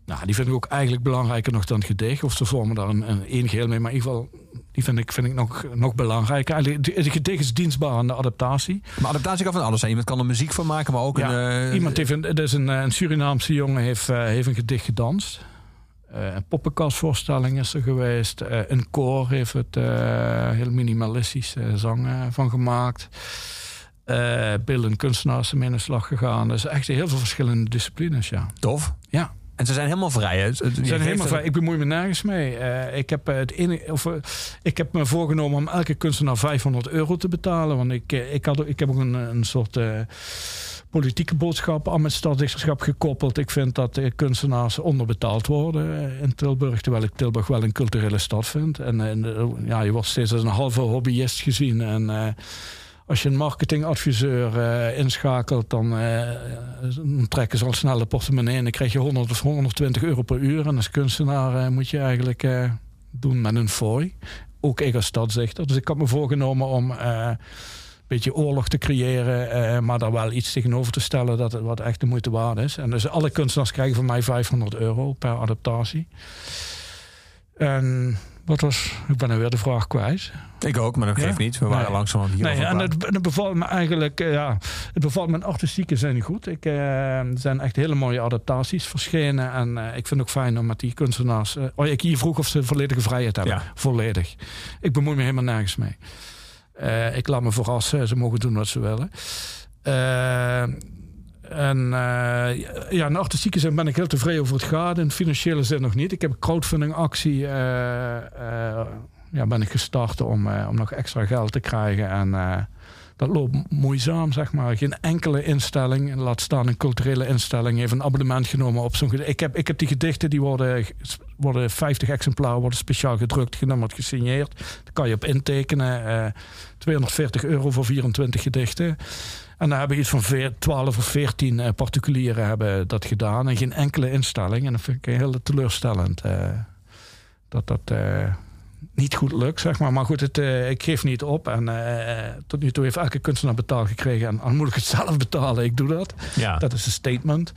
nou, die vind ik ook eigenlijk belangrijker nog dan het gedicht. Of ze vormen daar een, een geheel mee. Maar in ieder geval, die vind ik, vind ik nog, nog belangrijker. Eigenlijk, het gedicht is dienstbaar aan de adaptatie. Maar adaptatie kan van alles zijn. Iemand kan er muziek van maken, maar ook Ja, een... eh, Iemand heeft een, is een, eh, een Surinaamse jongen heeft, eh, heeft een gedicht gedanst. Eh, een poppenkastvoorstelling is er geweest. Een koor heeft het heel minimalistisch zang van gemaakt. Eh beelden kunstenaars zijn mee in de slag gegaan. Dus echt heel veel verschillende disciplines, ja. Tof. Ja. En ze zijn helemaal vrij. Hè? Ze zijn helemaal vrij. Ik bemoei me nergens mee. Eh, ik, heb, eh, het enige, of, eh, ik heb me voorgenomen om elke kunstenaar 500 euro te betalen. Want ik, ik, had, ik heb ook een, een soort politieke boodschap aan mijn stadsdichterschap gekoppeld. Ik vind dat kunstenaars onderbetaald worden in Tilburg. Terwijl ik Tilburg wel een culturele stad vind. En, en ja, je wordt steeds als een halve hobbyist gezien. En als je een marketingadviseur eh, inschakelt, dan, eh, dan trekken ze al snel de portemonnee en dan krijg je 100 of 120 euro per uur. En als kunstenaar eh, moet je eigenlijk doen met een fooi. Ook ik als stadsdichter. Dus ik had me voorgenomen om een beetje oorlog te creëren, maar daar wel iets tegenover te stellen dat het wat echt de moeite waard is. En dus alle kunstenaars krijgen van mij 500 euro per adaptatie. En wat was, ik ben nu weer de vraag kwijt. Ik ook, maar dat Ja? geeft niet. We waren Nee. langzaam hier. Nee, en het, bevalt me eigenlijk, eh, ja, het bevalt me artistieke zijn goed. Ik, eh, zijn echt hele mooie adaptaties verschenen. En eh, ik vind het ook fijn om met die kunstenaars. eh, oh, ik hier vroeg of ze volledige vrijheid hebben. Ja. Volledig. Ik bemoei me helemaal nergens mee. Ik laat me verrassen. Ze mogen doen wat ze willen. En eh, ja, in artistieke zin ben ik heel tevreden over het gaat. In financiële zin nog niet. Ik heb een crowdfunding actie. eh, eh, ja, ben ik gestart om, om nog extra geld te krijgen. En dat loopt moeizaam, zeg maar. Geen enkele instelling, laat staan een culturele instelling, heeft een abonnement genomen op zo'n. Ik heb, ik heb die gedichten, die worden, worden 50 exemplaren, worden speciaal gedrukt, genummerd, gesigneerd. Daar kan je op intekenen. eh 240 euro voor 24 gedichten. En dan hebben iets van veer- 12 of 14 eh, particulieren hebben dat gedaan. En geen enkele instelling. En dat vind ik heel teleurstellend. eh, dat dat eh, niet goed lukt, zeg maar. Maar goed, het, ik geef niet op. En tot nu toe heeft elke kunstenaar betaald gekregen. En dan moet ik het zelf betalen. Ik doe dat. Ja. Dat is een statement.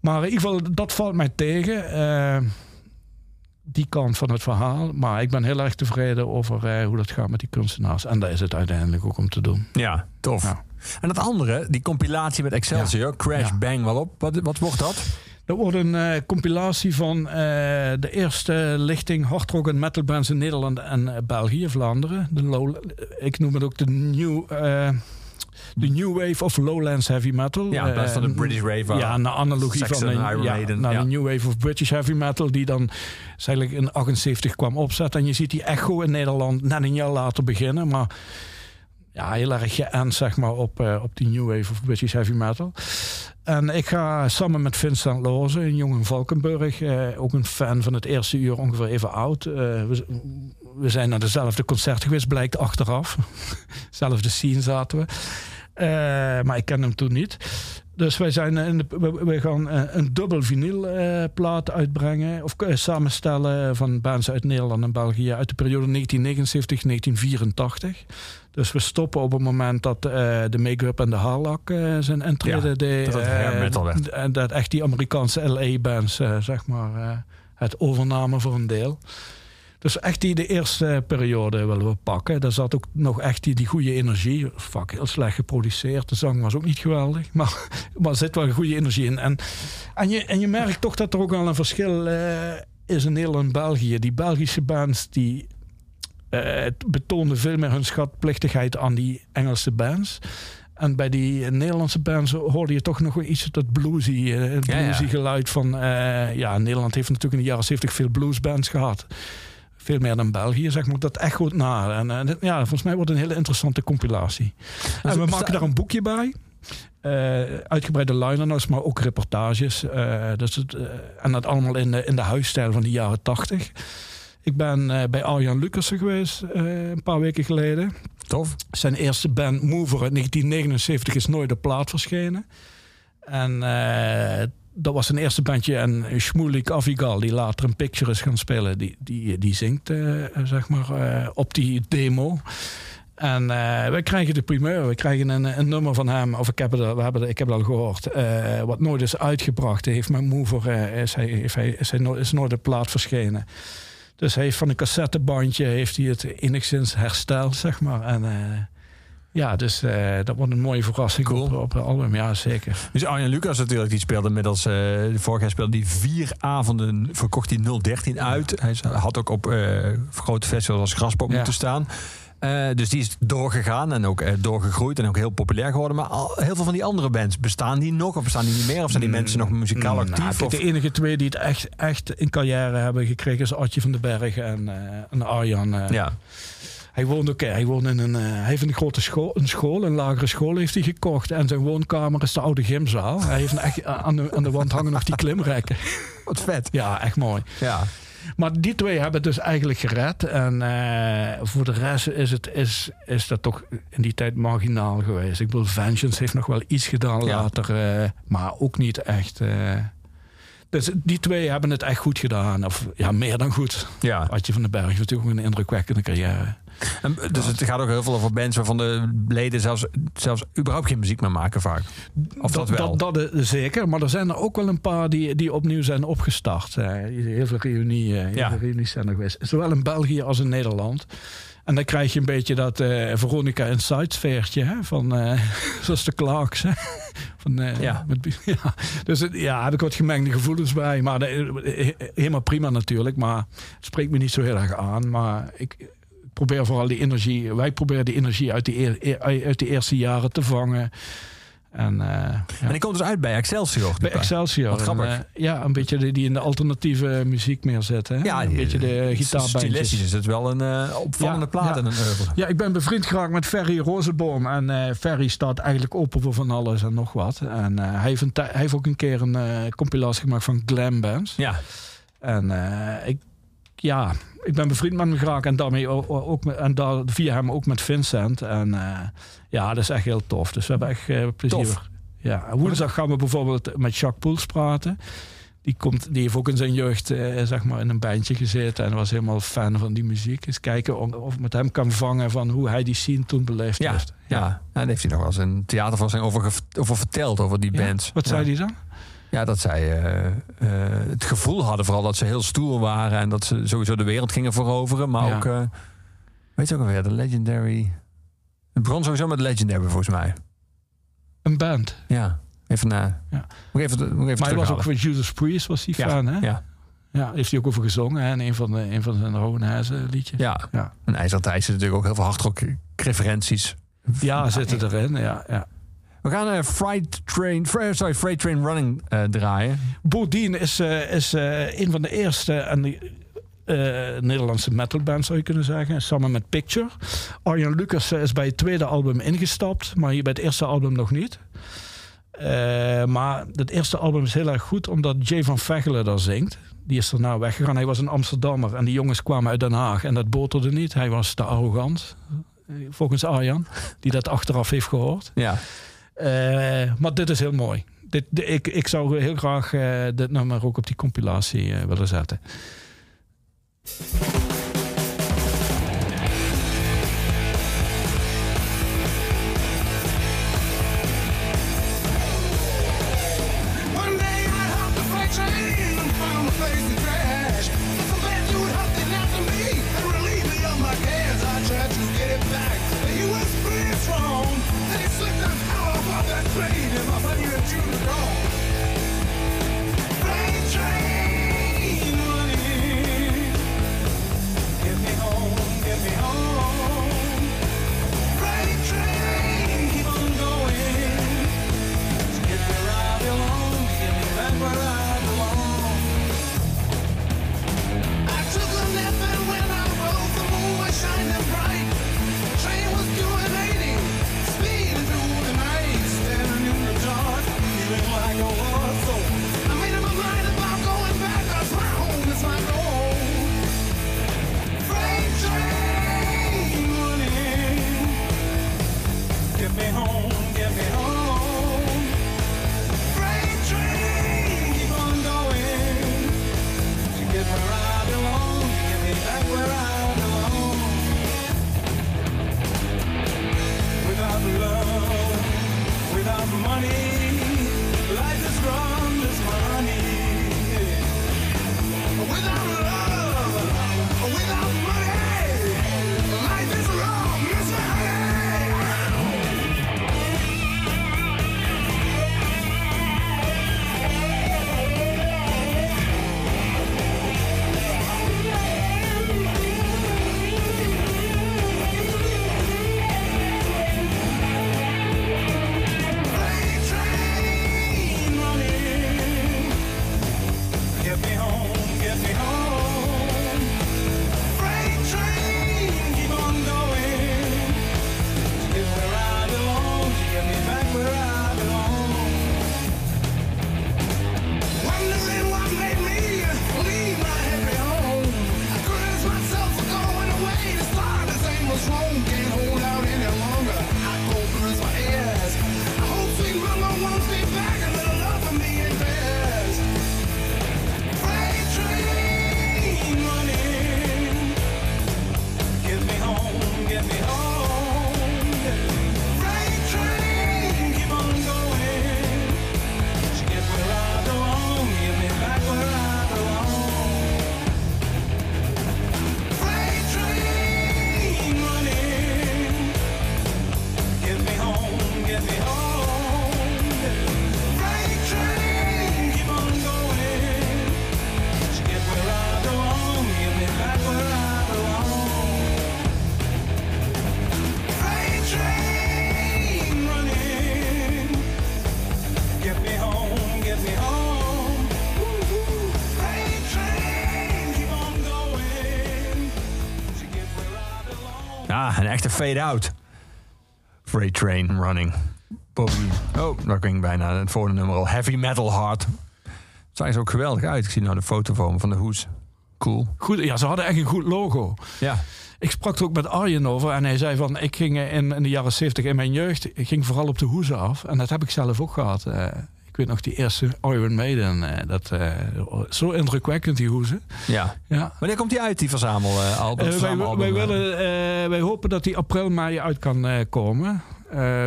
Maar in ieder geval, dat valt mij tegen. die kant van het verhaal. Maar ik ben heel erg tevreden over hoe dat gaat met die kunstenaars. En daar is het uiteindelijk ook om te doen. Ja, tof. Ja. En dat andere, die compilatie met Excelsior, Crash Ja. Bang wel op. Wat, wat wordt dat? Dat wordt een eh, compilatie van eh, de eerste lichting hardrock en metal bands in Nederland en eh, België, Vlaanderen. De low, ik noem het ook de new, de New Wave of Lowlands Heavy Metal. Ja, in plaats van de British Rave. Ja, naar analogie Saxon van de, en Iron ja, Maiden, naar ja. de New Wave of British Heavy Metal, die dan eigenlijk in 78 kwam opzetten. En je ziet die echo in Nederland net een jaar later beginnen. Maar ja, heel erg geënt zeg maar, op, eh, op die New Wave of British Heavy Metal. En ik ga samen met Vincent Loze, een jongen in Valkenburg, eh, ook een fan van het eerste uur, ongeveer even oud. Eh, we, we zijn naar dezelfde concerten geweest, blijkt achteraf. Zelfde scene zaten we. Maar ik ken hem toen niet. Dus wij zijn in de, we, we gaan eh, een dubbel vinylplaat uitbrengen. Of eh, samenstellen van bands uit Nederland en België uit de periode 1979-1984. Dus we stoppen op het moment dat eh, de make-up en de haarlak eh, zijn intreden. Ja, dat het eh. En dat echt die Amerikaanse LA-bands, eh, zeg maar, eh, het overnamen voor een deel. Dus echt die de eerste periode willen we pakken. Daar zat ook nog echt die, die goede energie. Fuck, heel slecht geproduceerd. De zang was ook niet geweldig. Maar, maar er zit wel een goede energie in. En, en, je, en je merkt toch dat er ook wel een verschil eh, is in Nederland en België. Die Belgische bands die eh, betoonden veel meer hun schatplichtigheid aan die Engelse bands. En bij die Nederlandse bands hoorde je toch nog iets dat bluesy, eh, het Ja, ja. bluesy geluid van... ja, Nederland heeft natuurlijk in de jaren 70 veel bluesbands gehad. Veel meer dan België, zeg maar. Dat echt goed na. En eh, ja, volgens mij wordt het een hele interessante compilatie. en we maken daar een boekje bij. Eh, uitgebreide liner notes, maar ook reportages. Eh, dus het, en dat allemaal in de, in de huisstijl van de jaren 80. Ik ben bij Arjan Lucassen geweest een paar weken geleden. Tof. Zijn eerste band Mover uit 1979 is nooit op plaat verschenen. En dat was zijn eerste bandje. En Shmulik Avigal, die later een Picture is gaan spelen, die, die, die zingt eh, zeg maar, eh, op die demo. En eh, wij krijgen de primeur, we krijgen een, een nummer van hem, of ik heb het, we hebben ik heb het al gehoord, eh, wat nooit is uitgebracht. Heeft mijn mover, is, hij, heeft hij, is, hij no- is nooit op plaat verschenen. Dus hij heeft van een cassettebandje heeft hij het enigszins hersteld, zeg maar. En ja, dus eh, dat wordt een mooie verrassing Cool. op, op het album, ja zeker. Dus Arjen Lucas natuurlijk, die speelde inmiddels... eh vorig jaar speelde die vier avonden, verkocht hij 013 uit. Hij had ook op eh, grote festivals als Graspop Ja. moeten staan. Dus die is doorgegaan en ook doorgegroeid en ook heel populair geworden. Maar al, heel veel van die andere bands, bestaan die nog? Of bestaan die niet meer? Of zijn die mensen nog muzikaal Nou, actief? Of- de enige twee die het echt, echt in carrière hebben gekregen is Artje van den Berg en, en Arjan. ja. Hij woont ook, hij woont in een, eh, hij heeft een grote school, een school, een lagere school heeft hij gekocht. En zijn woonkamer is de oude gymzaal. Hij heeft echt, aan, de, aan de wand hangen nog die klimrekken. Wat vet. Ja, echt mooi. Ja. Maar die twee hebben het dus eigenlijk gered. En eh, voor de rest is, het, is, is dat toch in die tijd marginaal geweest. Ik bedoel, Vengeance heeft nog wel iets gedaan Ja. later. eh, maar ook niet echt. eh. dus die twee hebben het echt goed gedaan. Of ja, meer dan goed. ja. Adje van den Berg natuurlijk een indrukwekkende carrière. En, dus het gaat ook heel veel over bands waarvan de leden zelfs, zelfs überhaupt geen muziek meer maken vaak. Of dat, wel. Dat, dat, zeker, maar er zijn er ook wel een paar die, die opnieuw zijn opgestart. Heel veel reunie, heel Ja. veel reunies zijn er geweest. Zowel in België als in Nederland. En dan krijg je een beetje dat eh, Veronica Inside sfeertje hè, van eh, zoals de Clarks. Hè? Van, eh, Ja. met- ja. Dus het- ja, er wordt gemengde gevoelens bij. Maar de- helemaal prima natuurlijk. Maar het spreekt me niet zo heel erg aan. Maar ik probeer vooral die energie. Wij proberen die energie uit die, eer- uit die eerste jaren te vangen. En, eh, ja. En die komt dus uit bij Excelsior. Bij. Excelsior. Wat grappig. En, eh, ja, een beetje die, die in de alternatieve muziek meer zetten. Hè? Ja, een die- beetje de gitaarbandjes. Stilistisch is het wel een eh, opvallende Ja, plaat ja. en een oeuvre. Ja, ik ben bevriend geraakt met Ferry Rozenboom. En eh, Ferry staat eigenlijk open voor van alles en nog wat. En eh, hij, heeft een hij heeft ook een keer een eh, compilatie gemaakt van glam bands. Ja. En eh, ik, ja, ik ben bevriend met hem geraakt. En, daarmee ook, en daar, via hem ook met Vincent. En eh, ja, dat is echt heel tof. Dus we hebben echt eh, plezier. Tof. Ja, en woensdag gaan we bijvoorbeeld met Jacques Poels praten. Die, komt, die heeft ook in zijn jeugd eh, zeg maar in een bandje gezeten. En was helemaal fan van die muziek. Eens kijken of, of ik met hem kan vangen van hoe hij die scene toen beleefd Ja, heeft. ja. ja, daar heeft hij nog wel eens een theatervoorstelling over, ge- over verteld, over die Ja? bands. Wat zei hij dan? Ja, dat zij eh, eh, het gevoel hadden vooral dat ze heel stoer waren en dat ze sowieso de wereld gingen veroveren. Maar Ja. ook, eh, weet je ook alweer, de Legendary. Het begon sowieso met Legendary volgens mij. Een band. Ja, even na. Ja. Moet even, moet even Maar hij was ook van Judas Priest, was hij Ja, fan, hè? ja, Ja, heeft hij ook over gezongen, hè? In een van, de, een van zijn Rowenhuizen liedjes. ja. Ja. En IJzertijd zit natuurlijk ook heel veel hardrock referenties Ja, zitten erin. Ja, ja. We gaan eh Freight Train, Fre- sorry, Freight Train Running eh, draaien. Bodine is, eh, is eh, een van de eerste en de, eh, Nederlandse metalbands zou je kunnen zeggen. Samen met Picture. Arjan Lucas eh, is bij het tweede album ingestapt, maar hier bij het eerste album nog niet. Eh, maar het eerste album is heel erg goed omdat Jay van Vechelen daar zingt. Die is daarna weggegaan. Hij was een Amsterdammer en die jongens kwamen uit Den Haag en dat boterde niet. Hij was te arrogant, eh, volgens Arjan, die dat achteraf heeft gehoord. Ja. Eh, maar dit is heel mooi. Dit, di- ik, ik zou heel graag eh, dit nummer ook op die compilatie eh, willen zetten. Echte fade-out. Freight Train Running. Bovendien. Oh, daar ging bijna het volgende nummer al. Heavy Metal Heart. Zag er ook geweldig uit. Ik zie nou de foto me van de hoes. Cool. Goed, ja, ze hadden echt een goed logo. Ja. Ik sprak er ook met Arjen over en hij zei van... ik ging in, in de jaren 70 in mijn jeugd... ik ging vooral op de hoezen af. En dat heb ik zelf ook gehad. Ik weet nog die eerste Iron Maiden. eh, dat, eh, zo indrukwekkend, die hoezen. ja. Ja. Wanneer komt die uit, die verzamelalbum? Eh, wij, verzamelalbum, wij, eh? willen, wij hopen dat die april, mei uit kan komen.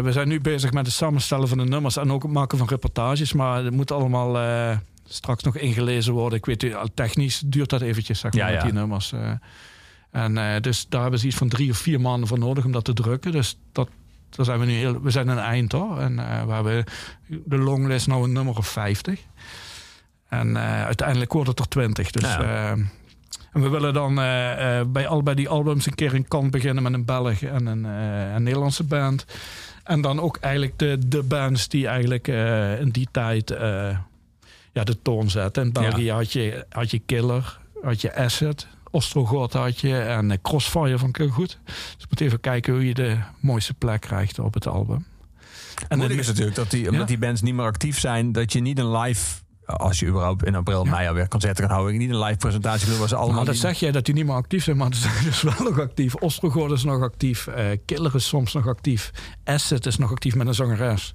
We zijn nu bezig met het samenstellen van de nummers en ook het maken van reportages. Maar het moet allemaal straks nog ingelezen worden. Ik weet, technisch duurt dat eventjes, zeg maar, Ja, met ja. die nummers. en dus daar hebben ze iets van drie of vier maanden voor nodig om dat te drukken. Dus dat, daar zijn we nu heel, we zijn het eind hoor. En eh, we hebben de longlist nou een nummer of 50. En eh, uiteindelijk wordt het er 20. Dus Ja. eh, En we willen dan eh, eh, bij die albums een keer een kant beginnen met een Belg en een, een Nederlandse band. En dan ook eigenlijk de, de bands die eigenlijk in die tijd ja, de toon zetten. In België had, je, had je Killer, had je Acid, Ostrogoth had je en Crossfire vond ik heel goed. Dus je moet even kijken hoe je de mooiste plek krijgt op het album. En dan het is natuurlijk dat die, omdat die bands niet meer actief zijn, dat je niet een live, als je überhaupt in april, Ja. mei alweer concerten kan houden, niet een live presentatie waar ze allemaal. Maar dat zeg jij dat die niet meer actief zijn, maar ze zijn dus wel nog actief. Ostrogoth is nog actief. eh, Killer is soms nog actief. Acid is nog actief met een zangeres.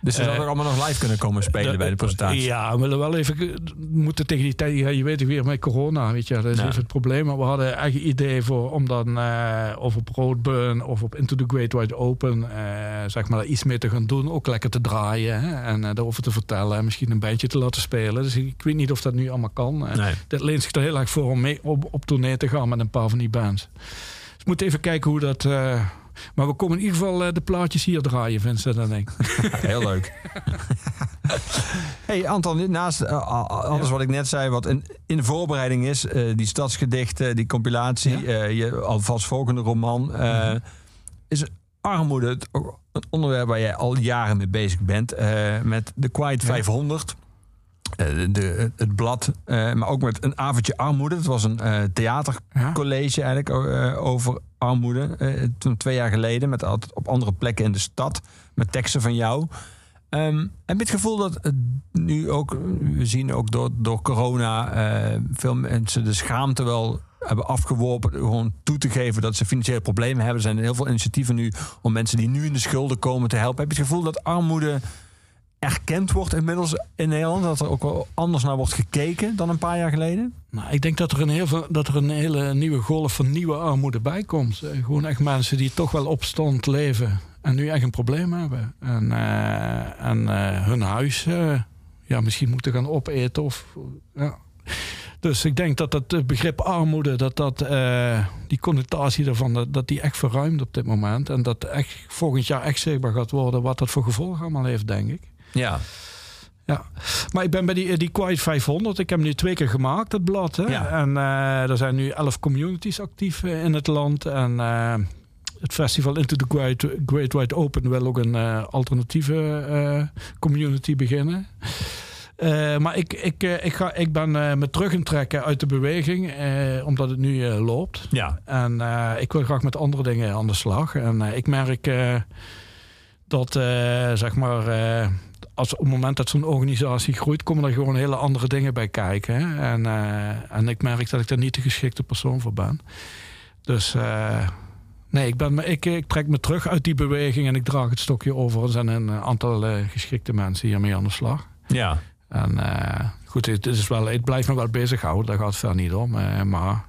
Dus ze eh, zouden ook allemaal nog live kunnen komen spelen bij de presentatie. Ja, we willen wel even moeten tegen die tijd. Ja, je weet het weer met corona, weet je, dat is Ja. even het probleem. Maar we hadden echt een idee voor om dan eh, of op Roadburn of op Into the Great Wide Open, eh, zeg maar, iets mee te gaan doen. Ook lekker te draaien hè, en daarover te vertellen en misschien een bandje te laten spelen. Dus ik weet niet of dat nu allemaal kan. Nee. Dit leent zich er heel erg voor om mee op, op tournee te gaan met een paar van die bands. Dus we moeten even kijken hoe dat. Maar we komen in ieder geval eh, de plaatjes hier draaien, Vincent en ik. Heel leuk. hey Anton, naast eh, alles wat ik net zei, wat in, in de voorbereiding is, eh, die stadsgedichten, die compilatie, Ja. eh, je alvast volgende roman, eh, is armoede een onderwerp waar jij al jaren mee bezig bent, eh, met de Quiet 500. Eh, de, het blad, eh, maar ook met een avondje armoede. Het was een eh, theatercollege eigenlijk over armoede. toen twee jaar geleden, met altijd op andere plekken in de stad, met teksten van jou. Ehm, heb je het gevoel dat nu ook, we zien ook door, door corona, veel mensen de schaamte wel hebben afgeworpen, gewoon toe te geven dat ze financiële problemen hebben. Er zijn heel veel initiatieven nu om mensen die nu in de schulden komen te helpen. Heb je het gevoel dat armoede erkend wordt inmiddels in Nederland? Dat er ook wel anders naar wordt gekeken dan een paar jaar geleden? Nou, ik denk dat er een, heel dat er een hele nieuwe golf van nieuwe armoede bij komt. Eh, Gewoon echt mensen die toch wel opstand leven en nu echt een probleem hebben. En, eh, en eh, hun huis ja, misschien moeten gaan opeten. Of, ja. Dus ik denk dat eh, begrip armoede, dat, dat die connotatie daarvan, dat, dat die echt verruimt op dit moment. En dat echt volgend jaar echt zichtbaar gaat worden wat dat voor gevolgen allemaal heeft, denk ik. Ja. Ja, maar ik ben bij die, die Quiet 500. Ik heb hem nu twee keer gemaakt, het blad. Hè? Ja. En eh, er zijn nu elf communities actief eh, in het land. En eh, het festival Into the Great, Great Wide Open wil ook een eh, alternatieve eh, community beginnen. Eh, maar ik, ik, eh, ik, ga, ik ben eh, me terug het trekken uit de beweging, eh, omdat het nu eh, loopt. Ja. En eh, ik wil graag met andere dingen aan de slag. En eh, ik merk eh, dat, eh, zeg maar, eh, als op het moment dat zo'n organisatie groeit, komen er gewoon hele andere dingen bij kijken. Hè? En, eh, en ik merk dat ik daar niet de geschikte persoon voor ben. Dus eh, nee, ik, ben, ik, ik trek me terug uit die beweging en ik draag het stokje over. Er zijn een aantal eh, geschikte mensen hiermee aan de slag. Ja. En goed, het, is wel, het blijft me wel bezighouden, daar gaat het verder niet om. maar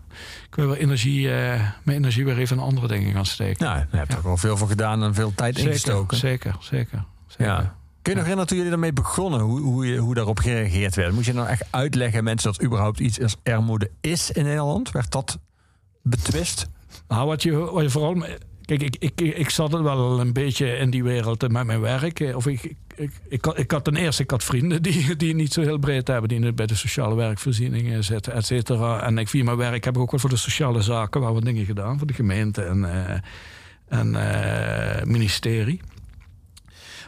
ik wil wel energie, mijn energie weer even in andere dingen gaan steken. Nou, je hebt er wel veel voor gedaan en veel tijd zeker, ingestoken. zeker, zeker. zeker. Ja. Kun je nog herinneren toen jullie ermee begonnen, hoe, hoe, je, hoe daarop gereageerd werd? Moest je nou echt uitleggen aan mensen dat überhaupt iets als armoede is in Nederland? Werd dat betwist? Nou, wat je, wat je vooral. Kijk, ik, ik, ik zat er wel een beetje in die wereld eh, met mijn werk. eh, Of ik, ik, ik, ik, had, ik had ten eerste ik had vrienden die, die niet zo heel breed hebben, die bij de sociale werkvoorzieningen zitten, et cetera. En ik via mijn werk heb ik ook wat voor de sociale zaken, waar wat dingen gedaan, voor de gemeente en, eh, en ministerie.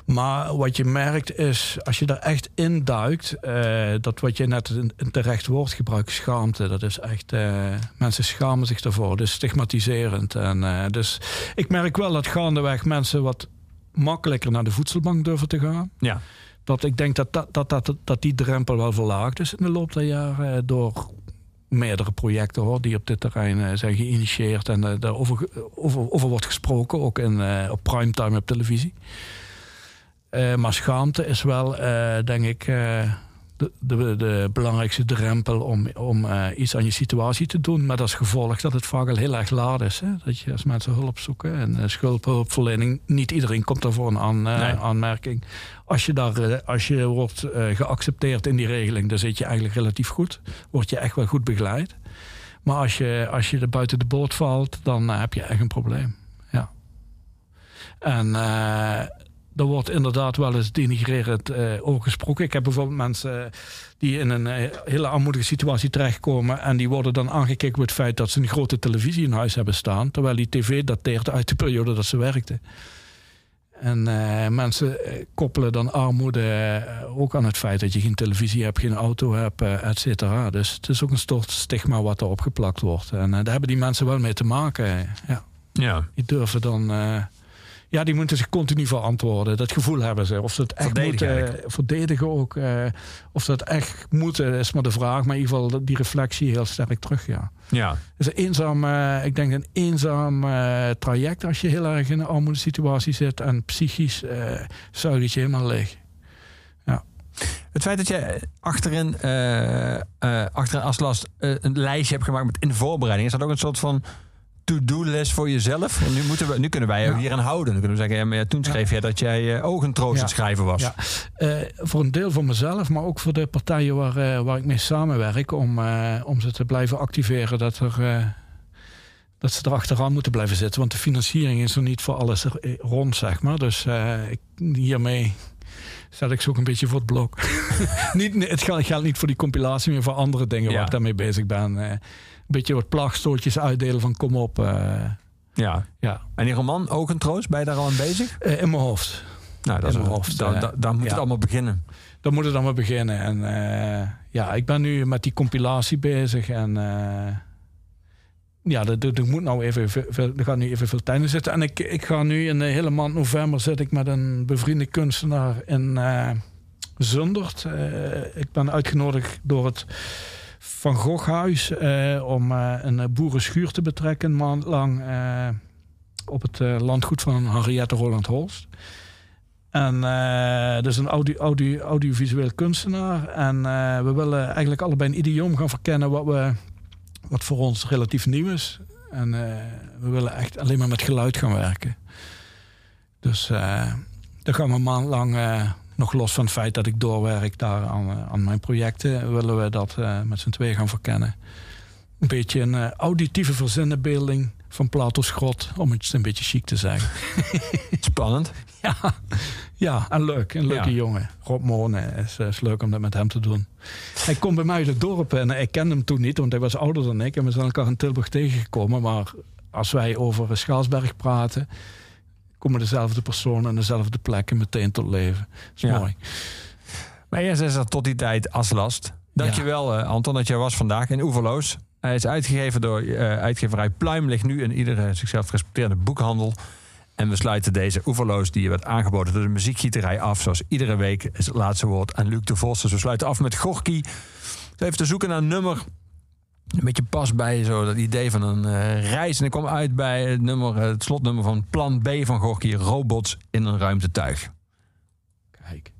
Maar wat je merkt is, als je daar echt in duikt, eh, dat wat je net een, terecht woord gebruikt, schaamte, dat is echt, eh, mensen schamen zich daarvoor. Dus stigmatiserend. En, eh, dus ik merk wel dat gaandeweg mensen wat makkelijker naar de voedselbank durven te gaan. Ja. Dat ik denk dat, dat, dat, dat, dat die drempel wel verlaagd is in de loop der jaren door meerdere projecten hoor, die op dit terrein zijn geïnitieerd en eh, daarover over, over wordt gesproken, ook in, eh, op primetime op televisie. Eh, maar schaamte is wel, eh, denk ik, eh, de, de, de belangrijkste drempel om, om iets aan je situatie te doen. Met als gevolg dat het vaak al heel erg laat is. Hè? Dat je als mensen hulp zoeken en schuldhulpverlening, niet iedereen komt daarvoor een aan, Nee. aanmerking. Als je, daar, als je wordt geaccepteerd in die regeling, dan zit je eigenlijk relatief goed. Word je echt wel goed begeleid. Maar als je, als je er buiten de boot valt, dan heb je echt een probleem. Ja. En er wordt inderdaad wel eens denigrerend over gesproken. Ik heb bijvoorbeeld mensen eh, die in een eh, hele armoedige situatie terechtkomen. En die worden dan aangekeken op het feit dat ze een grote televisie in huis hebben staan. Terwijl die tv dateert uit de periode dat ze werkten. En mensen koppelen dan armoede ook aan het feit dat je geen televisie hebt, geen auto hebt, et cetera. Dus het is ook een soort stigma wat erop geplakt wordt. En daar hebben die mensen wel mee te maken. Ja. Ja. Die durven dan. Eh, ja, die moeten zich continu verantwoorden. Dat gevoel hebben ze. Of ze het echt Verdedigen moeten eigenlijk. verdedigen ook. eh, of ze het echt moeten, is maar de vraag. Maar in ieder geval die reflectie heel sterk terug. Ja. Ja. Het is een eenzaam, eh, ik denk een eenzaam eh, traject als je heel erg in een armoedesituatie zit. En psychisch eh zuigt het je helemaal leeg. Het feit dat je achterin, eh eh achterin Aslast eh, een lijstje hebt gemaakt met in de voorbereiding, is dat ook een soort van to-do-list voor jezelf? Want nu, moeten we, nu kunnen wij je Ja. hier aan houden. Dan kunnen we zeggen, ja, maar toen schreef jij dat jij eh, aan het Ja. schrijven was. Ja. Eh, voor een deel voor mezelf, maar ook voor de partijen waar, eh, waar ik mee samenwerk. Om, eh, om ze te blijven activeren dat, er, eh, dat ze er achteraan moeten blijven zitten. Want de financiering is er niet voor alles eh, rond, zeg maar. Dus eh, ik, hiermee zet ik ze ook een beetje voor het blok. niet, het geldt, geldt niet voor die compilatie, maar voor andere dingen waar ik daarmee bezig ben. Een beetje wat plaagstootjes uitdelen van kom op. eh, Ja. ja, En die roman, Ogentroost, ben je daar al aan bezig? Eh, in mijn hoofd. Nou, dat is In mijn wel- hoofd, da- eh, da- daar moet ja. het allemaal beginnen. Dan moet het dan maar beginnen. En ja, ik ben nu met die compilatie bezig. En ja, dat moet nou even, veel- er gaat nu even veel tijd in zitten. En ik, ik ga nu in de hele maand november zit ik met een bevriende kunstenaar in eh, Zundert. Ik ben uitgenodigd door het Van Goghhuis eh, om eh, een boerenschuur te betrekken, maand lang. eh, op het eh, landgoed van Henriette Roland Holst. En eh dat is een audio, audio, audiovisueel kunstenaar. En eh, we willen eigenlijk allebei een idioom gaan verkennen wat, we, wat voor ons relatief nieuw is. En eh, we willen echt alleen maar met geluid gaan werken. Dus eh daar gaan we een maand lang, eh, nog los van het feit dat ik doorwerk daar aan, eh, aan mijn projecten, willen we dat eh, met z'n twee gaan verkennen. Een beetje een eh, auditieve verzinnenbeelding van Plato's grot, om het een beetje chic te zeggen. Spannend. Ja, ja en leuk. Een leuke Ja. jongen. Rob Moorne is, is leuk om dat met hem te doen. Hij komt bij mij uit het dorp en ik kende hem toen niet, want hij was ouder dan ik. En we zijn elkaar in Tilburg tegengekomen. Maar als wij over Schaalsberg praten, komen dezelfde personen en dezelfde plekken meteen tot leven. Dat is Ja. mooi. Maar eerst is er tot die tijd Aslast. Dankjewel eh, Anton dat jij was vandaag in Oeverloos. Hij is uitgegeven door eh, uitgeverij Pluim. Ligt nu in iedere zichzelf gerespecteerde boekhandel. En we sluiten deze Oeverloos die werd aangeboden door de muziekgieterij af. Zoals iedere week is het laatste woord aan Luc de Vos. Dus we sluiten af met Gorky. Even te zoeken naar een nummer. Een beetje past bij zo dat idee van een eh, reis. En ik kwam uit bij het, nummer, eh, het slotnummer van Plan B van Gorky. Robots in een ruimtetuig. Kijk.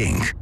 Van